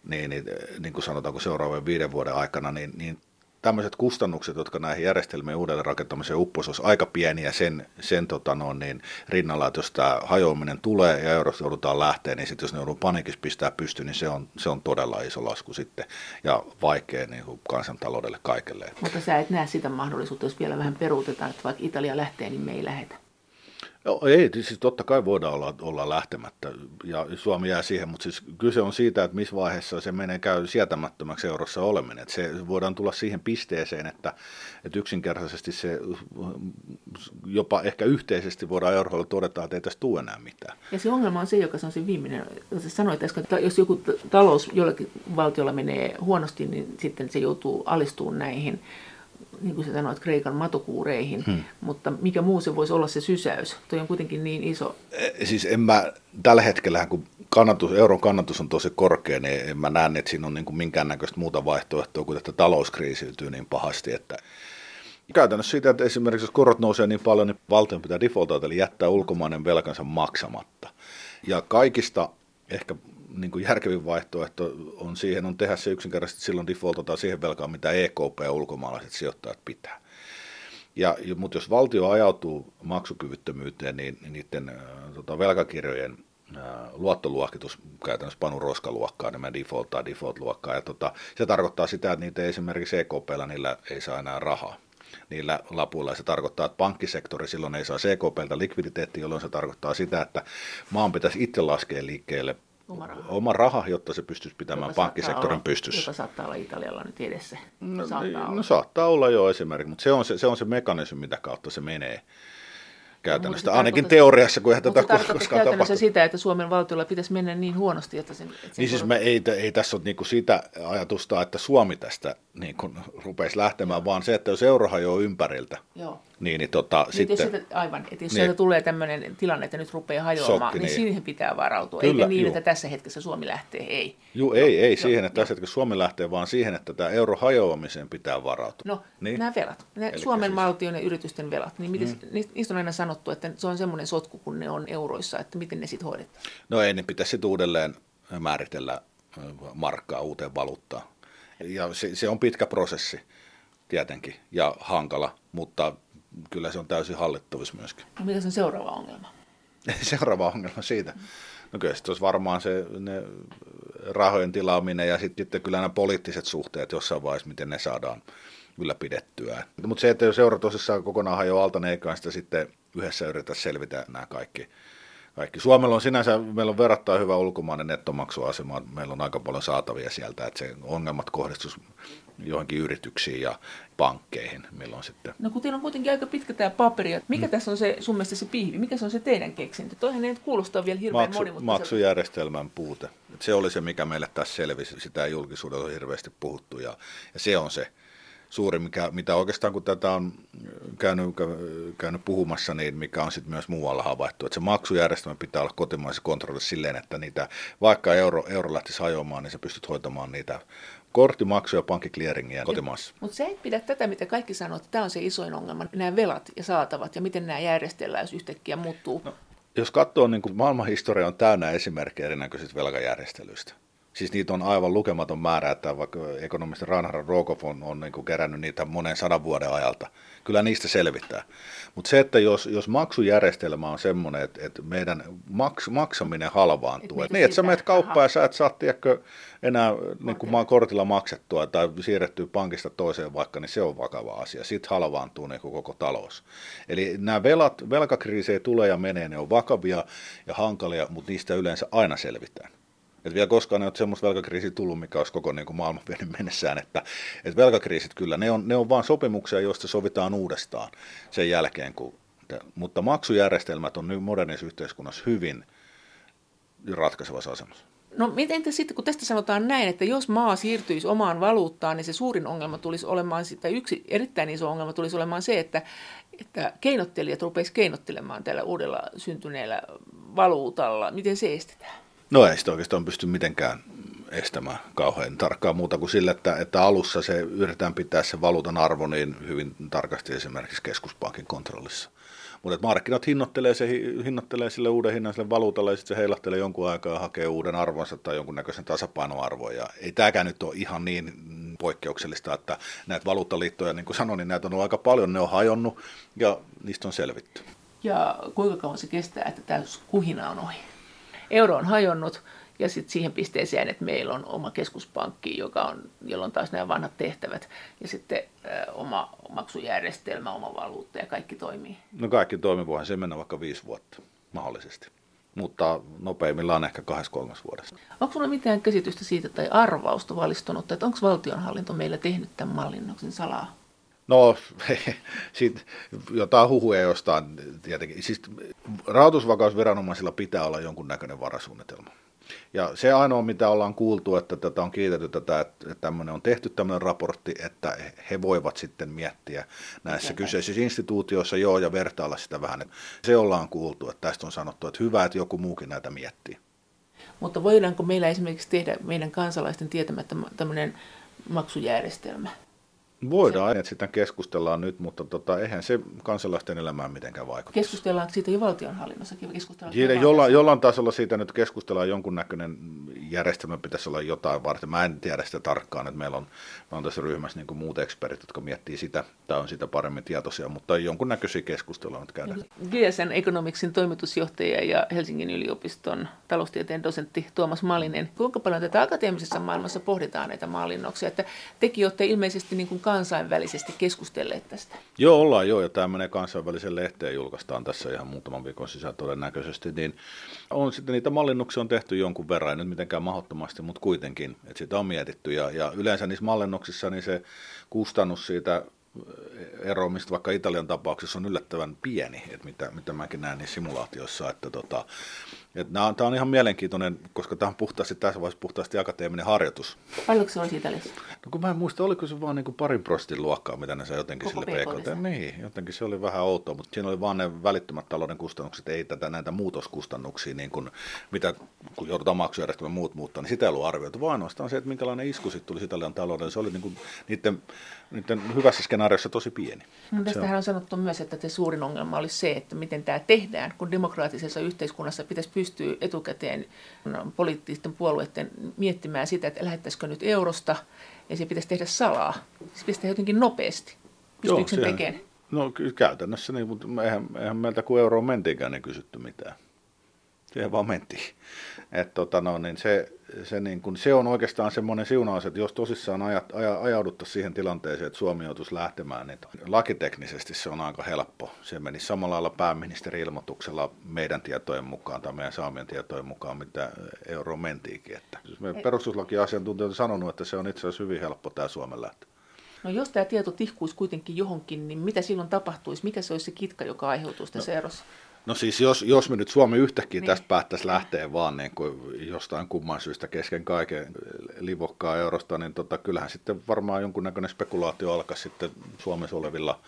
niin, niin, niin kuin sanotaanko seuraavan viiden vuoden aikana, niin, niin tämmöiset kustannukset, jotka näihin järjestelmien uudelleen rakentamiseen upposi, olisi aika pieniä sen, sen tota no, niin rinnalla, että jos tämä hajoaminen tulee ja eurosta joudutaan lähteä, niin sitten jos ne joudun panikissa pistää pystyyn, niin se on, se on todella iso lasku sitten ja vaikea niin kuin kansantaloudelle kaikelle. Mutta sä et näe sitä mahdollisuutta, jos vielä vähän peruutetaan, että vaikka Italia lähtee, niin me ei lähetä. No, ei, siis totta kai voidaan olla, olla lähtemättä ja Suomi jää siihen, mutta siis kyse on siitä, että missä vaiheessa se menee käy sietämättömäksi eurossa oleminen. Että se voidaan tulla siihen pisteeseen, että, että yksinkertaisesti se jopa ehkä yhteisesti voidaan eurolla todeta, että ei tästä tule enää mitään. Ja se ongelma on se, joka on se viimeinen, sanoit äsken, että jos joku talous jollakin valtiolla menee huonosti, niin sitten se joutuu alistumaan näihin niin kuin sä sanoit, Kreikan matokuureihin, hmm. mutta mikä muu se voisi olla se sysäys? Toi on kuitenkin niin iso. E, siis en mä, tällä hetkellä kun kannatus, euron kannatus on tosi korkea, niin en mä näe, että siinä on niin kuin minkäännäköistä muuta vaihtoehtoa, kuin että talous kriisiytyy niin pahasti, että Käytännössä siitä, että esimerkiksi jos korot nousee niin paljon, niin valtion pitää defaultata, eli jättää ulkomainen velkansa maksamatta. Ja kaikista ehkä niin kuin järkevin vaihtoehto on siihen on tehdä se yksinkertaisesti silloin defaultataan siihen velkaan, mitä EKP ja ulkomaalaiset sijoittajat pitää. Ja, mutta jos valtio ajautuu maksukyvyttömyyteen, niin, niin niiden äh, tota, velkakirjojen äh, luottoluokitus käytännössä panu roskaluokkaa, niin me defaultaa default-luokkaa. Ja tota, se tarkoittaa sitä, että niitä esimerkiksi EKPllä niillä ei saa enää rahaa niillä lapuilla. Se tarkoittaa, että pankkisektori silloin ei saa CKPltä likviditeetti, jolloin se tarkoittaa sitä, että maan pitäisi itse laskea liikkeelle oma raha. oma raha, jotta se pystyisi pitämään joka pankkisektorin olla, pystyssä. Joka saattaa olla Italialla nyt edessä. No, saattaa, no, olla. saattaa olla jo esimerkiksi, mutta se on se, se on se mekanismi, mitä kautta se menee käytännössä. No, Ainakin teoriassa, kun eihän tätä koskaan käytännössä tapahtu. sitä, että Suomen valtiolla pitäisi mennä niin huonosti, että sen... Että sen niin siis me ei, ei tässä ole niinku sitä ajatusta, että Suomi tästä niinku rupeisi lähtemään, vaan se, että jos euro hajoaa ympäriltä, Joo. Niin, niin tota, Nyt sitten... jos sieltä, aivan, että jos Niin. sieltä tulee tämmöinen tilanne, että nyt rupeaa hajoamaan, niin, niin. siihen pitää varautua. Kyllä, Eikä niin, juu. että tässä hetkessä Suomi lähtee, ei. Juu, ei, ei siihen, joo, että tässä hetkessä Suomi lähtee, vaan siihen, että tämä euro hajoamiseen pitää varautua. No, Niin. niin. nämä velat, Elikkä Suomen siis- valtion ja yritysten velat, niin miten, mm. niistä on aina sanottu, että se on semmoinen sotku, kun ne on euroissa, että miten ne sitten hoidetaan. No ei, niin pitäisi sitten uudelleen määritellä markkaa uuteen valuuttaan. Ja se, se on pitkä prosessi tietenkin ja hankala, mutta kyllä se on täysin hallittavissa myöskin. No mikä se on seuraava ongelma? <laughs> Seuraava ongelma siitä. No kyllä sitten olisi varmaan se ne rahojen tilaaminen ja sitten, sitten kyllä nämä poliittiset suhteet jossain vaiheessa, miten ne saadaan ylläpidettyä. Mutta se, että jos euro tosissaan kokonaan hajoaa alta, niin eiköhän sitä sitten yhdessä yritä selvitä nämä kaikki. Kaikki. Suomella on sinänsä, meillä on verrattain hyvä ulkomainen nettomaksuasema, meillä on aika paljon saatavia sieltä, että se ongelmat kohdistuisi johonkin yrityksiin ja pankkeihin, milloin sitten No kun teillä on kuitenkin aika pitkä tämä paperi, että Mm. mikä tässä on se sun mielestä se pihvi, mikä se on se teidän keksintö? Toihan ei nyt kuulostaa vielä hirveän Maksu, monimutkaiselta. maksujärjestelmän puute. Et se oli se, mikä meille tässä selvisi. Sitä ei julkisuudella hirveästi puhuttu ja, ja se on se suuri, mikä, mitä oikeastaan kun tätä on käynyt, käynyt puhumassa, niin mikä on sitten myös muualla havaittu, että se maksujärjestelmä pitää olla kotimaisessa kontrollissa silleen, että niitä, vaikka euro, euro lähtisi hajoamaan, niin sä pystyt hoitamaan niitä korttimaksuja, pankkiklieringiä kotimaassa. Mutta se ei pidä tätä, mitä kaikki sanoo, että tämä on se isoin ongelma, nämä velat ja saatavat ja miten nämä järjestellään, jos yhtäkkiä muuttuu. No. Jos katsoo, niin kuin maailmanhistoria on täynnä esimerkkejä erinäköisistä velkajärjestelyistä. Siis niitä on aivan lukematon määrä, että vaikka ekonomisti Ranharan Rokov on, on niin kuin kerännyt niitä monen sadan vuoden ajalta. Kyllä niistä selvittää. Mutta se, että jos, jos maksujärjestelmä on semmoinen, että, että meidän maks, maksaminen halvaantuu. Et Et niin, että sä menet kauppaan rahaa. ja sä et saa tiedätkö, enää niin kuin maan kortilla maksettua tai siirrettyä pankista toiseen vaikka, niin se on vakava asia. Sitten halvaantuu niin kuin koko talous. Eli nämä velat, velkakriisejä tulee ja menee, ne on vakavia ja hankalia, mutta niistä yleensä aina selvitään. Et vielä koskaan ei ole semmoista velkakriisiä tullut, mikä olisi koko niin kuin maailman vienyt mennessään, että, että velkakriisit kyllä, ne on, ne on vain sopimuksia, joista sovitaan uudestaan sen jälkeen, kun, mutta maksujärjestelmät on nyt modernissa yhteiskunnassa hyvin ratkaisevassa asemassa. No miten te sitten, kun tästä sanotaan näin, että jos maa siirtyisi omaan valuuttaan, niin se suurin ongelma tulisi olemaan, tai yksi erittäin iso ongelma tulisi olemaan se, että, että keinottelijat rupeisivat keinottelemaan tällä uudella syntyneellä valuutalla. Miten se estetään? No ei sitä oikeastaan pysty mitenkään estämään kauhean tarkkaan muuta kuin sillä, että, että alussa se yritetään pitää se valuutan arvo niin hyvin tarkasti esimerkiksi keskuspankin kontrollissa. Mutta markkinat hinnoittelee, se, hinnoittelee sille uuden hinnan sille valuutalle ja sitten se heilahtelee jonkun aikaa ja hakee uuden arvonsa tai jonkunnäköisen tasapainoarvon. Ja ei tämäkään nyt ole ihan niin poikkeuksellista, että näitä valuuttaliittoja, niin kuin sanoin, niin näitä on ollut aika paljon, ne on hajonnut ja niistä on selvitty. Ja kuinka kauan se kestää, että tämä kuhina on ohi? Euro on hajonnut ja sitten siihen pisteeseen, että meillä on oma keskuspankki, joka on, jolla on taas nämä vanhat tehtävät ja sitten äh, oma maksujärjestelmä, oma valuutta ja kaikki toimii. No kaikki toimii, voihan se mennä vaikka viisi vuotta mahdollisesti, mutta nopeimmillaan ehkä kahdessa kolmas vuodessa. Onko sinulla mitään käsitystä siitä tai arvausta valistunut, että onko valtionhallinto meillä tehnyt tämän mallinnoksen salaa? No, <laughs> siitä jotain huhuja jostain tietenkin. Siis rahoitusvakausviranomaisilla pitää olla jonkunnäköinen varasuunnitelma. Ja se ainoa, mitä ollaan kuultu, että tätä on kiitetty tätä, että tämmöinen on tehty tämmöinen raportti, että he voivat sitten miettiä näissä kyseisissä instituutioissa joo ja vertailla sitä vähän. Se ollaan kuultu, että tästä on sanottu, että hyvä, että joku muukin näitä miettii. Mutta voidaanko meillä esimerkiksi tehdä meidän kansalaisten tietämättä tämmöinen maksujärjestelmä? Voidaan, että sitä keskustellaan nyt, mutta tota, eihän se kansalaisten elämään mitenkään vaikuta. Keskustellaanko siitä jo valtionhallinnossakin? Keskustellaanko Siitä, siitä jolla, jollain tasolla siitä nyt keskustellaan jonkunnäköinen järjestelmä, pitäisi olla jotain varten. Mä en tiedä sitä tarkkaan, että meillä on, meillä on tässä ryhmässä niin muut ekspertit, jotka miettii sitä tai on sitä paremmin tietoisia, mutta jonkunnäköisiä keskusteluja nyt käydään. GSN Economicsin toimitusjohtaja ja Helsingin yliopiston taloustieteen dosentti Tuomas Malinen. Kuinka paljon tätä akateemisessa maailmassa pohditaan näitä mallinnoksia? Että tekin olette ilmeisesti niin kuin kansainvälisesti keskustelleet tästä. Joo, ollaan joo, ja tämä menee kansainvälisen lehteen julkaistaan tässä ihan muutaman viikon sisään todennäköisesti, niin on sitten niitä mallinnuksia on tehty jonkun verran, ei nyt mitenkään mahdottomasti, mutta kuitenkin, että sitä on mietitty, ja, ja yleensä niissä mallinnuksissa niin se kustannus siitä eroamista vaikka Italian tapauksessa on yllättävän pieni, että mitä, mitä mäkin näen niissä simulaatioissa, että tota, Tämä on ihan mielenkiintoinen, koska tämä on puhtaasti tässä vaiheessa puhtaasti akateeminen harjoitus. Paljonko se olisi Italiassa? No kun mä en muista, oliko se vaan niin kuin parin prostin luokkaa, mitä ne sai jotenkin Koko sille PKT. Niin, jotenkin se oli vähän outoa, mutta siinä oli vaan ne välittömät talouden kustannukset, ei tätä näitä muutoskustannuksia, niin kuin, mitä kun joudutaan maksujärjestelmän muut muuttaa, niin sitä ei ollut arvioitu, vaan ainoastaan se, että minkälainen isku sitten tuli Italian talouden. Se oli niin kuin niiden, niiden hyvässä skenaariossa tosi pieni. No, tästähän on sanottu myös, että se suurin ongelma oli se, että miten tämä tehdään, kun demokraattisessa yhteiskunnassa pitäisi pystyy etukäteen no, poliittisten puolueiden miettimään sitä, että lähettäisikö nyt eurosta, ja se pitäisi tehdä salaa. Se pitäisi tehdä jotenkin nopeasti. Pystyykö sen tekemään? No käytännössä, niin, mutta eihän, eihän meiltä kun euroon mentiinkään, niin kysytty mitään. Siihen vaan mentiin. Et, tota, no, niin se, se, niin kun, se on oikeastaan semmoinen siunaus, että jos tosissaan ajat, aja, ajauduttaisiin siihen tilanteeseen, että Suomi joutuisi lähtemään, niin lakiteknisesti se on aika helppo. Se meni samalla lailla pääministeri ilmoituksella meidän tietojen mukaan tai meidän saamien tietojen mukaan, mitä euro mentiikin. Että perustuslakiasiantuntijat on sanonut, että se on itse asiassa hyvin helppo tämä Suomen lähtö. No jos tämä tieto tihkuisi kuitenkin johonkin, niin mitä silloin tapahtuisi? Mikä se olisi se kitka, joka aiheutuisi tässä no, erossa? No siis jos, jos me nyt Suomi yhtäkkiä niin. tästä päättäisiin lähteä vaan niin kuin jostain kumman syystä kesken kaiken livokkaa eurosta, niin tota, kyllähän sitten varmaan jonkunnäköinen spekulaatio alkaa sitten Suomessa olevilla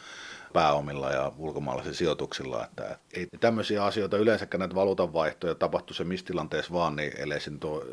pääomilla ja ulkomaalaisilla sijoituksilla. Että ei tämmöisiä asioita yleensäkään näitä valuutanvaihtoja tapahtu se missä tilanteessa vaan, niin ellei sen tuo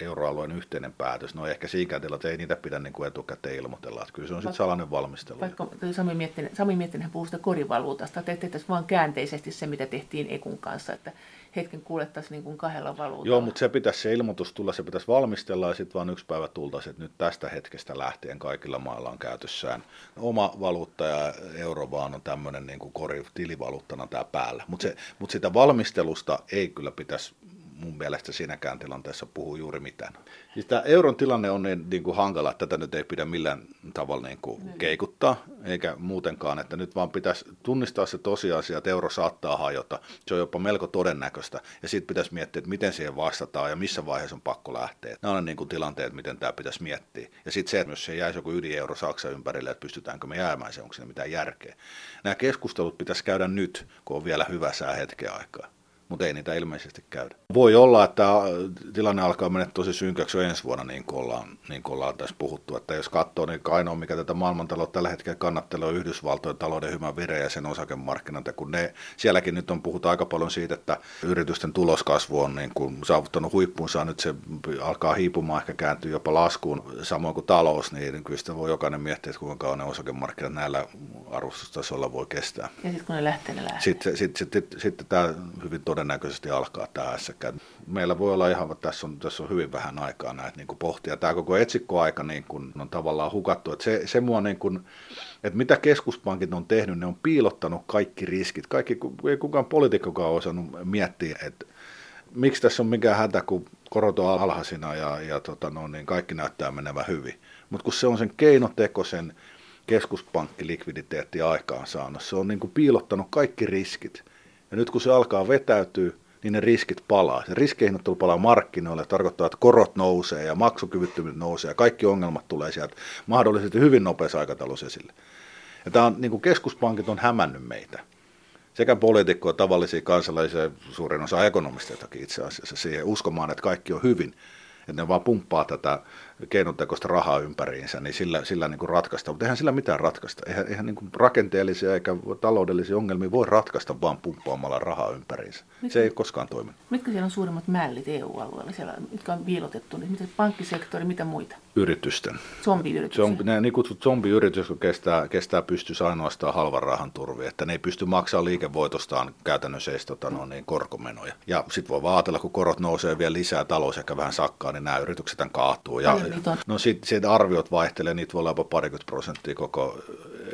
euroalueen yhteinen päätös. No ehkä siinä että ei niitä pidä niin kuin etukäteen ilmoitella. Että kyllä se on sitten salainen valmistelu. Vaikka Sami Miettinen, Sami Miettinen puhuu sitä korivaluutasta, että tehtäisiin vaan käänteisesti se, mitä tehtiin Ekun kanssa, että hetken kuulettaisiin niin kuin kahdella valuutalla. Joo, mutta se pitäisi se ilmoitus tulla, se pitäisi valmistella ja sitten vaan yksi päivä tultaisiin, että nyt tästä hetkestä lähtien kaikilla mailla on käytössään oma valuutta ja euro vaan on tämmöinen niin kuin kori tilivaluuttana tämä päällä. Mutta mut sitä valmistelusta ei kyllä pitäisi mun mielestä siinäkään tilanteessa puhuu juuri mitään. Siis tämä euron tilanne on niin, niin kuin hankala, että tätä nyt ei pidä millään tavalla niin kuin keikuttaa, eikä muutenkaan, että nyt vaan pitäisi tunnistaa se tosiasia, että euro saattaa hajota. Se on jopa melko todennäköistä, ja sitten pitäisi miettiä, että miten siihen vastataan ja missä vaiheessa on pakko lähteä. Nämä on niin kuin tilanteet, miten tämä pitäisi miettiä. Ja sitten se, että jos se jäisi joku ydineuro Saksa ympärille, että pystytäänkö me jäämään se, onko siinä mitään järkeä. Nämä keskustelut pitäisi käydä nyt, kun on vielä hyvä sää hetken aikaa mutta ei niitä ilmeisesti käydä. Voi olla, että tilanne alkaa mennä tosi synkäksi jo ensi vuonna, niin kuin ollaan, niin kuin ollaan tässä puhuttu. Että jos katsoo, niin ainoa, mikä tätä maailmantaloutta tällä hetkellä kannattelee, on Yhdysvaltojen talouden hyvä vire ja sen osakemarkkinat. Ja kun ne, sielläkin nyt on puhuttu aika paljon siitä, että yritysten tuloskasvu on niin kuin saavuttanut huippuunsa, nyt se alkaa hiipumaan, ehkä kääntyy jopa laskuun, samoin kuin talous, niin kyllä sitä voi jokainen miettiä, että kuinka kauan ne osakemarkkinat näillä arvostustasolla voi kestää. Ja sitten kun ne lähtee, ne lähtee. Sitten, sitten, sitten, sitten, sitten tämä hyvin todennäköisesti alkaa tämä ässäkään meillä voi olla ihan, tässä on, tässä on hyvin vähän aikaa näitä niin kuin pohtia. Tämä koko etsikkoaika niin kuin on tavallaan hukattu. Että se, se mua niin kuin, että mitä keskuspankit on tehnyt, ne on piilottanut kaikki riskit. Kaikki, ei kukaan poliitikkokaan ole osannut miettiä, että miksi tässä on mikään hätä, kun korot on alhaisina ja, ja tota, no, niin kaikki näyttää menevän hyvin. Mutta kun se on sen keinotekoisen keskuspankkilikviditeetti aikaan saanut, se on niin kuin piilottanut kaikki riskit. Ja nyt kun se alkaa vetäytyä, niin ne riskit palaa. Se riskihinnoittelu palaa markkinoille, tarkoittaa, että korot nousee ja maksukyvyttömyydet nousee ja kaikki ongelmat tulee sieltä mahdollisesti hyvin nopeassa aikataulussa esille. Ja tämä on, niin kuin keskuspankit on hämännyt meitä. Sekä poliitikkoja, tavallisia kansalaisia, suurin osa ekonomisteitakin itse asiassa siihen uskomaan, että kaikki on hyvin että ne vaan pumppaa tätä keinotekoista rahaa ympäriinsä, niin sillä, sillä niin kuin ratkaista. Mutta eihän sillä mitään ratkaista. Eihän, eihän niin kuin rakenteellisia eikä taloudellisia ongelmia voi ratkaista vaan pumppaamalla rahaa ympäriinsä. Mitkä, se ei koskaan toimi. Mitkä siellä on suurimmat mällit EU-alueella, siellä, mitkä on piilotettu? Niin mitä pankkisektori, mitä muita? Yritysten. Zombiyrityksiä. Zombi, ne niin kutsut zombiyritykset, kun kestää, kestää pystyssä ainoastaan halvan rahan turvi, että ne ei pysty maksamaan liikevoitostaan käytännössä edes tota, no, niin, korkomenoja. Ja sitten voi vaan ajatella, kun korot nousee vielä lisää, talous ehkä vähän sakkaa, niin nämä yritykset kaatuu. Ja, no sitten sit arviot vaihtelee, niitä voi olla jopa parikymmentä prosenttia koko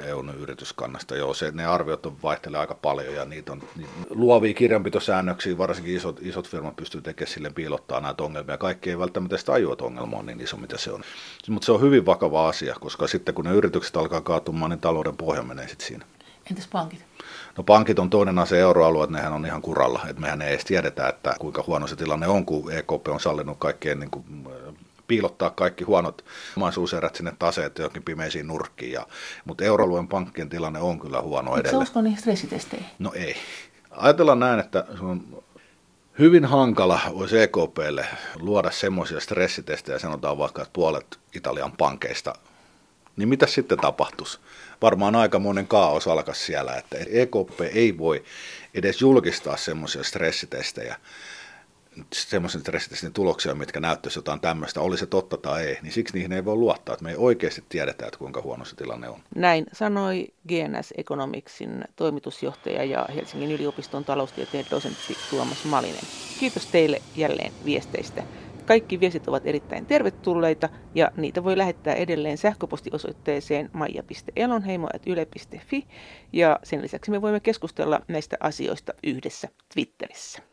EUn yrityskannasta. Joo, se, ne arviot on, vaihtelee aika paljon ja niitä on niitä luovia kirjanpitosäännöksiä, varsinkin isot, isot firmat pystyy tekemään sille piilottaa näitä ongelmia. Kaikki ei välttämättä sitä tajua, että ongelma on niin iso, mitä se on. Mutta se on hyvin vakava asia, koska sitten kun ne yritykset alkaa kaatumaan, niin talouden pohja menee sitten siinä. Entäs pankit? No pankit on toinen asia, euroalue, että nehän on ihan kuralla. Että mehän ei edes tiedetä, että kuinka huono se tilanne on, kun EKP on sallinut kaikkien niin kuin, piilottaa kaikki huonot omaisuuserät sinne taseet johonkin pimeisiin nurkkiin. Ja, mutta euroalueen pankkien tilanne on kyllä huono edelleen. Eikö niihin stressitesteihin? No ei. Ajatellaan näin, että sun hyvin hankala olisi EKPlle luoda semmoisia stressitestejä, sanotaan vaikka, että puolet Italian pankeista, niin mitä sitten tapahtuisi? Varmaan aika monen kaos alkaisi siellä, että EKP ei voi edes julkistaa semmoisia stressitestejä, semmoisen stressitestin tuloksia, mitkä näyttäisi jotain tämmöistä, oli se totta tai ei, niin siksi niihin ei voi luottaa, että me ei oikeasti tiedetä, että kuinka huono se tilanne on. Näin sanoi GNS Economicsin toimitusjohtaja ja Helsingin yliopiston taloustieteen dosentti Tuomas Malinen. Kiitos teille jälleen viesteistä. Kaikki viestit ovat erittäin tervetulleita ja niitä voi lähettää edelleen sähköpostiosoitteeseen maija.elonheimo.yle.fi ja sen lisäksi me voimme keskustella näistä asioista yhdessä Twitterissä.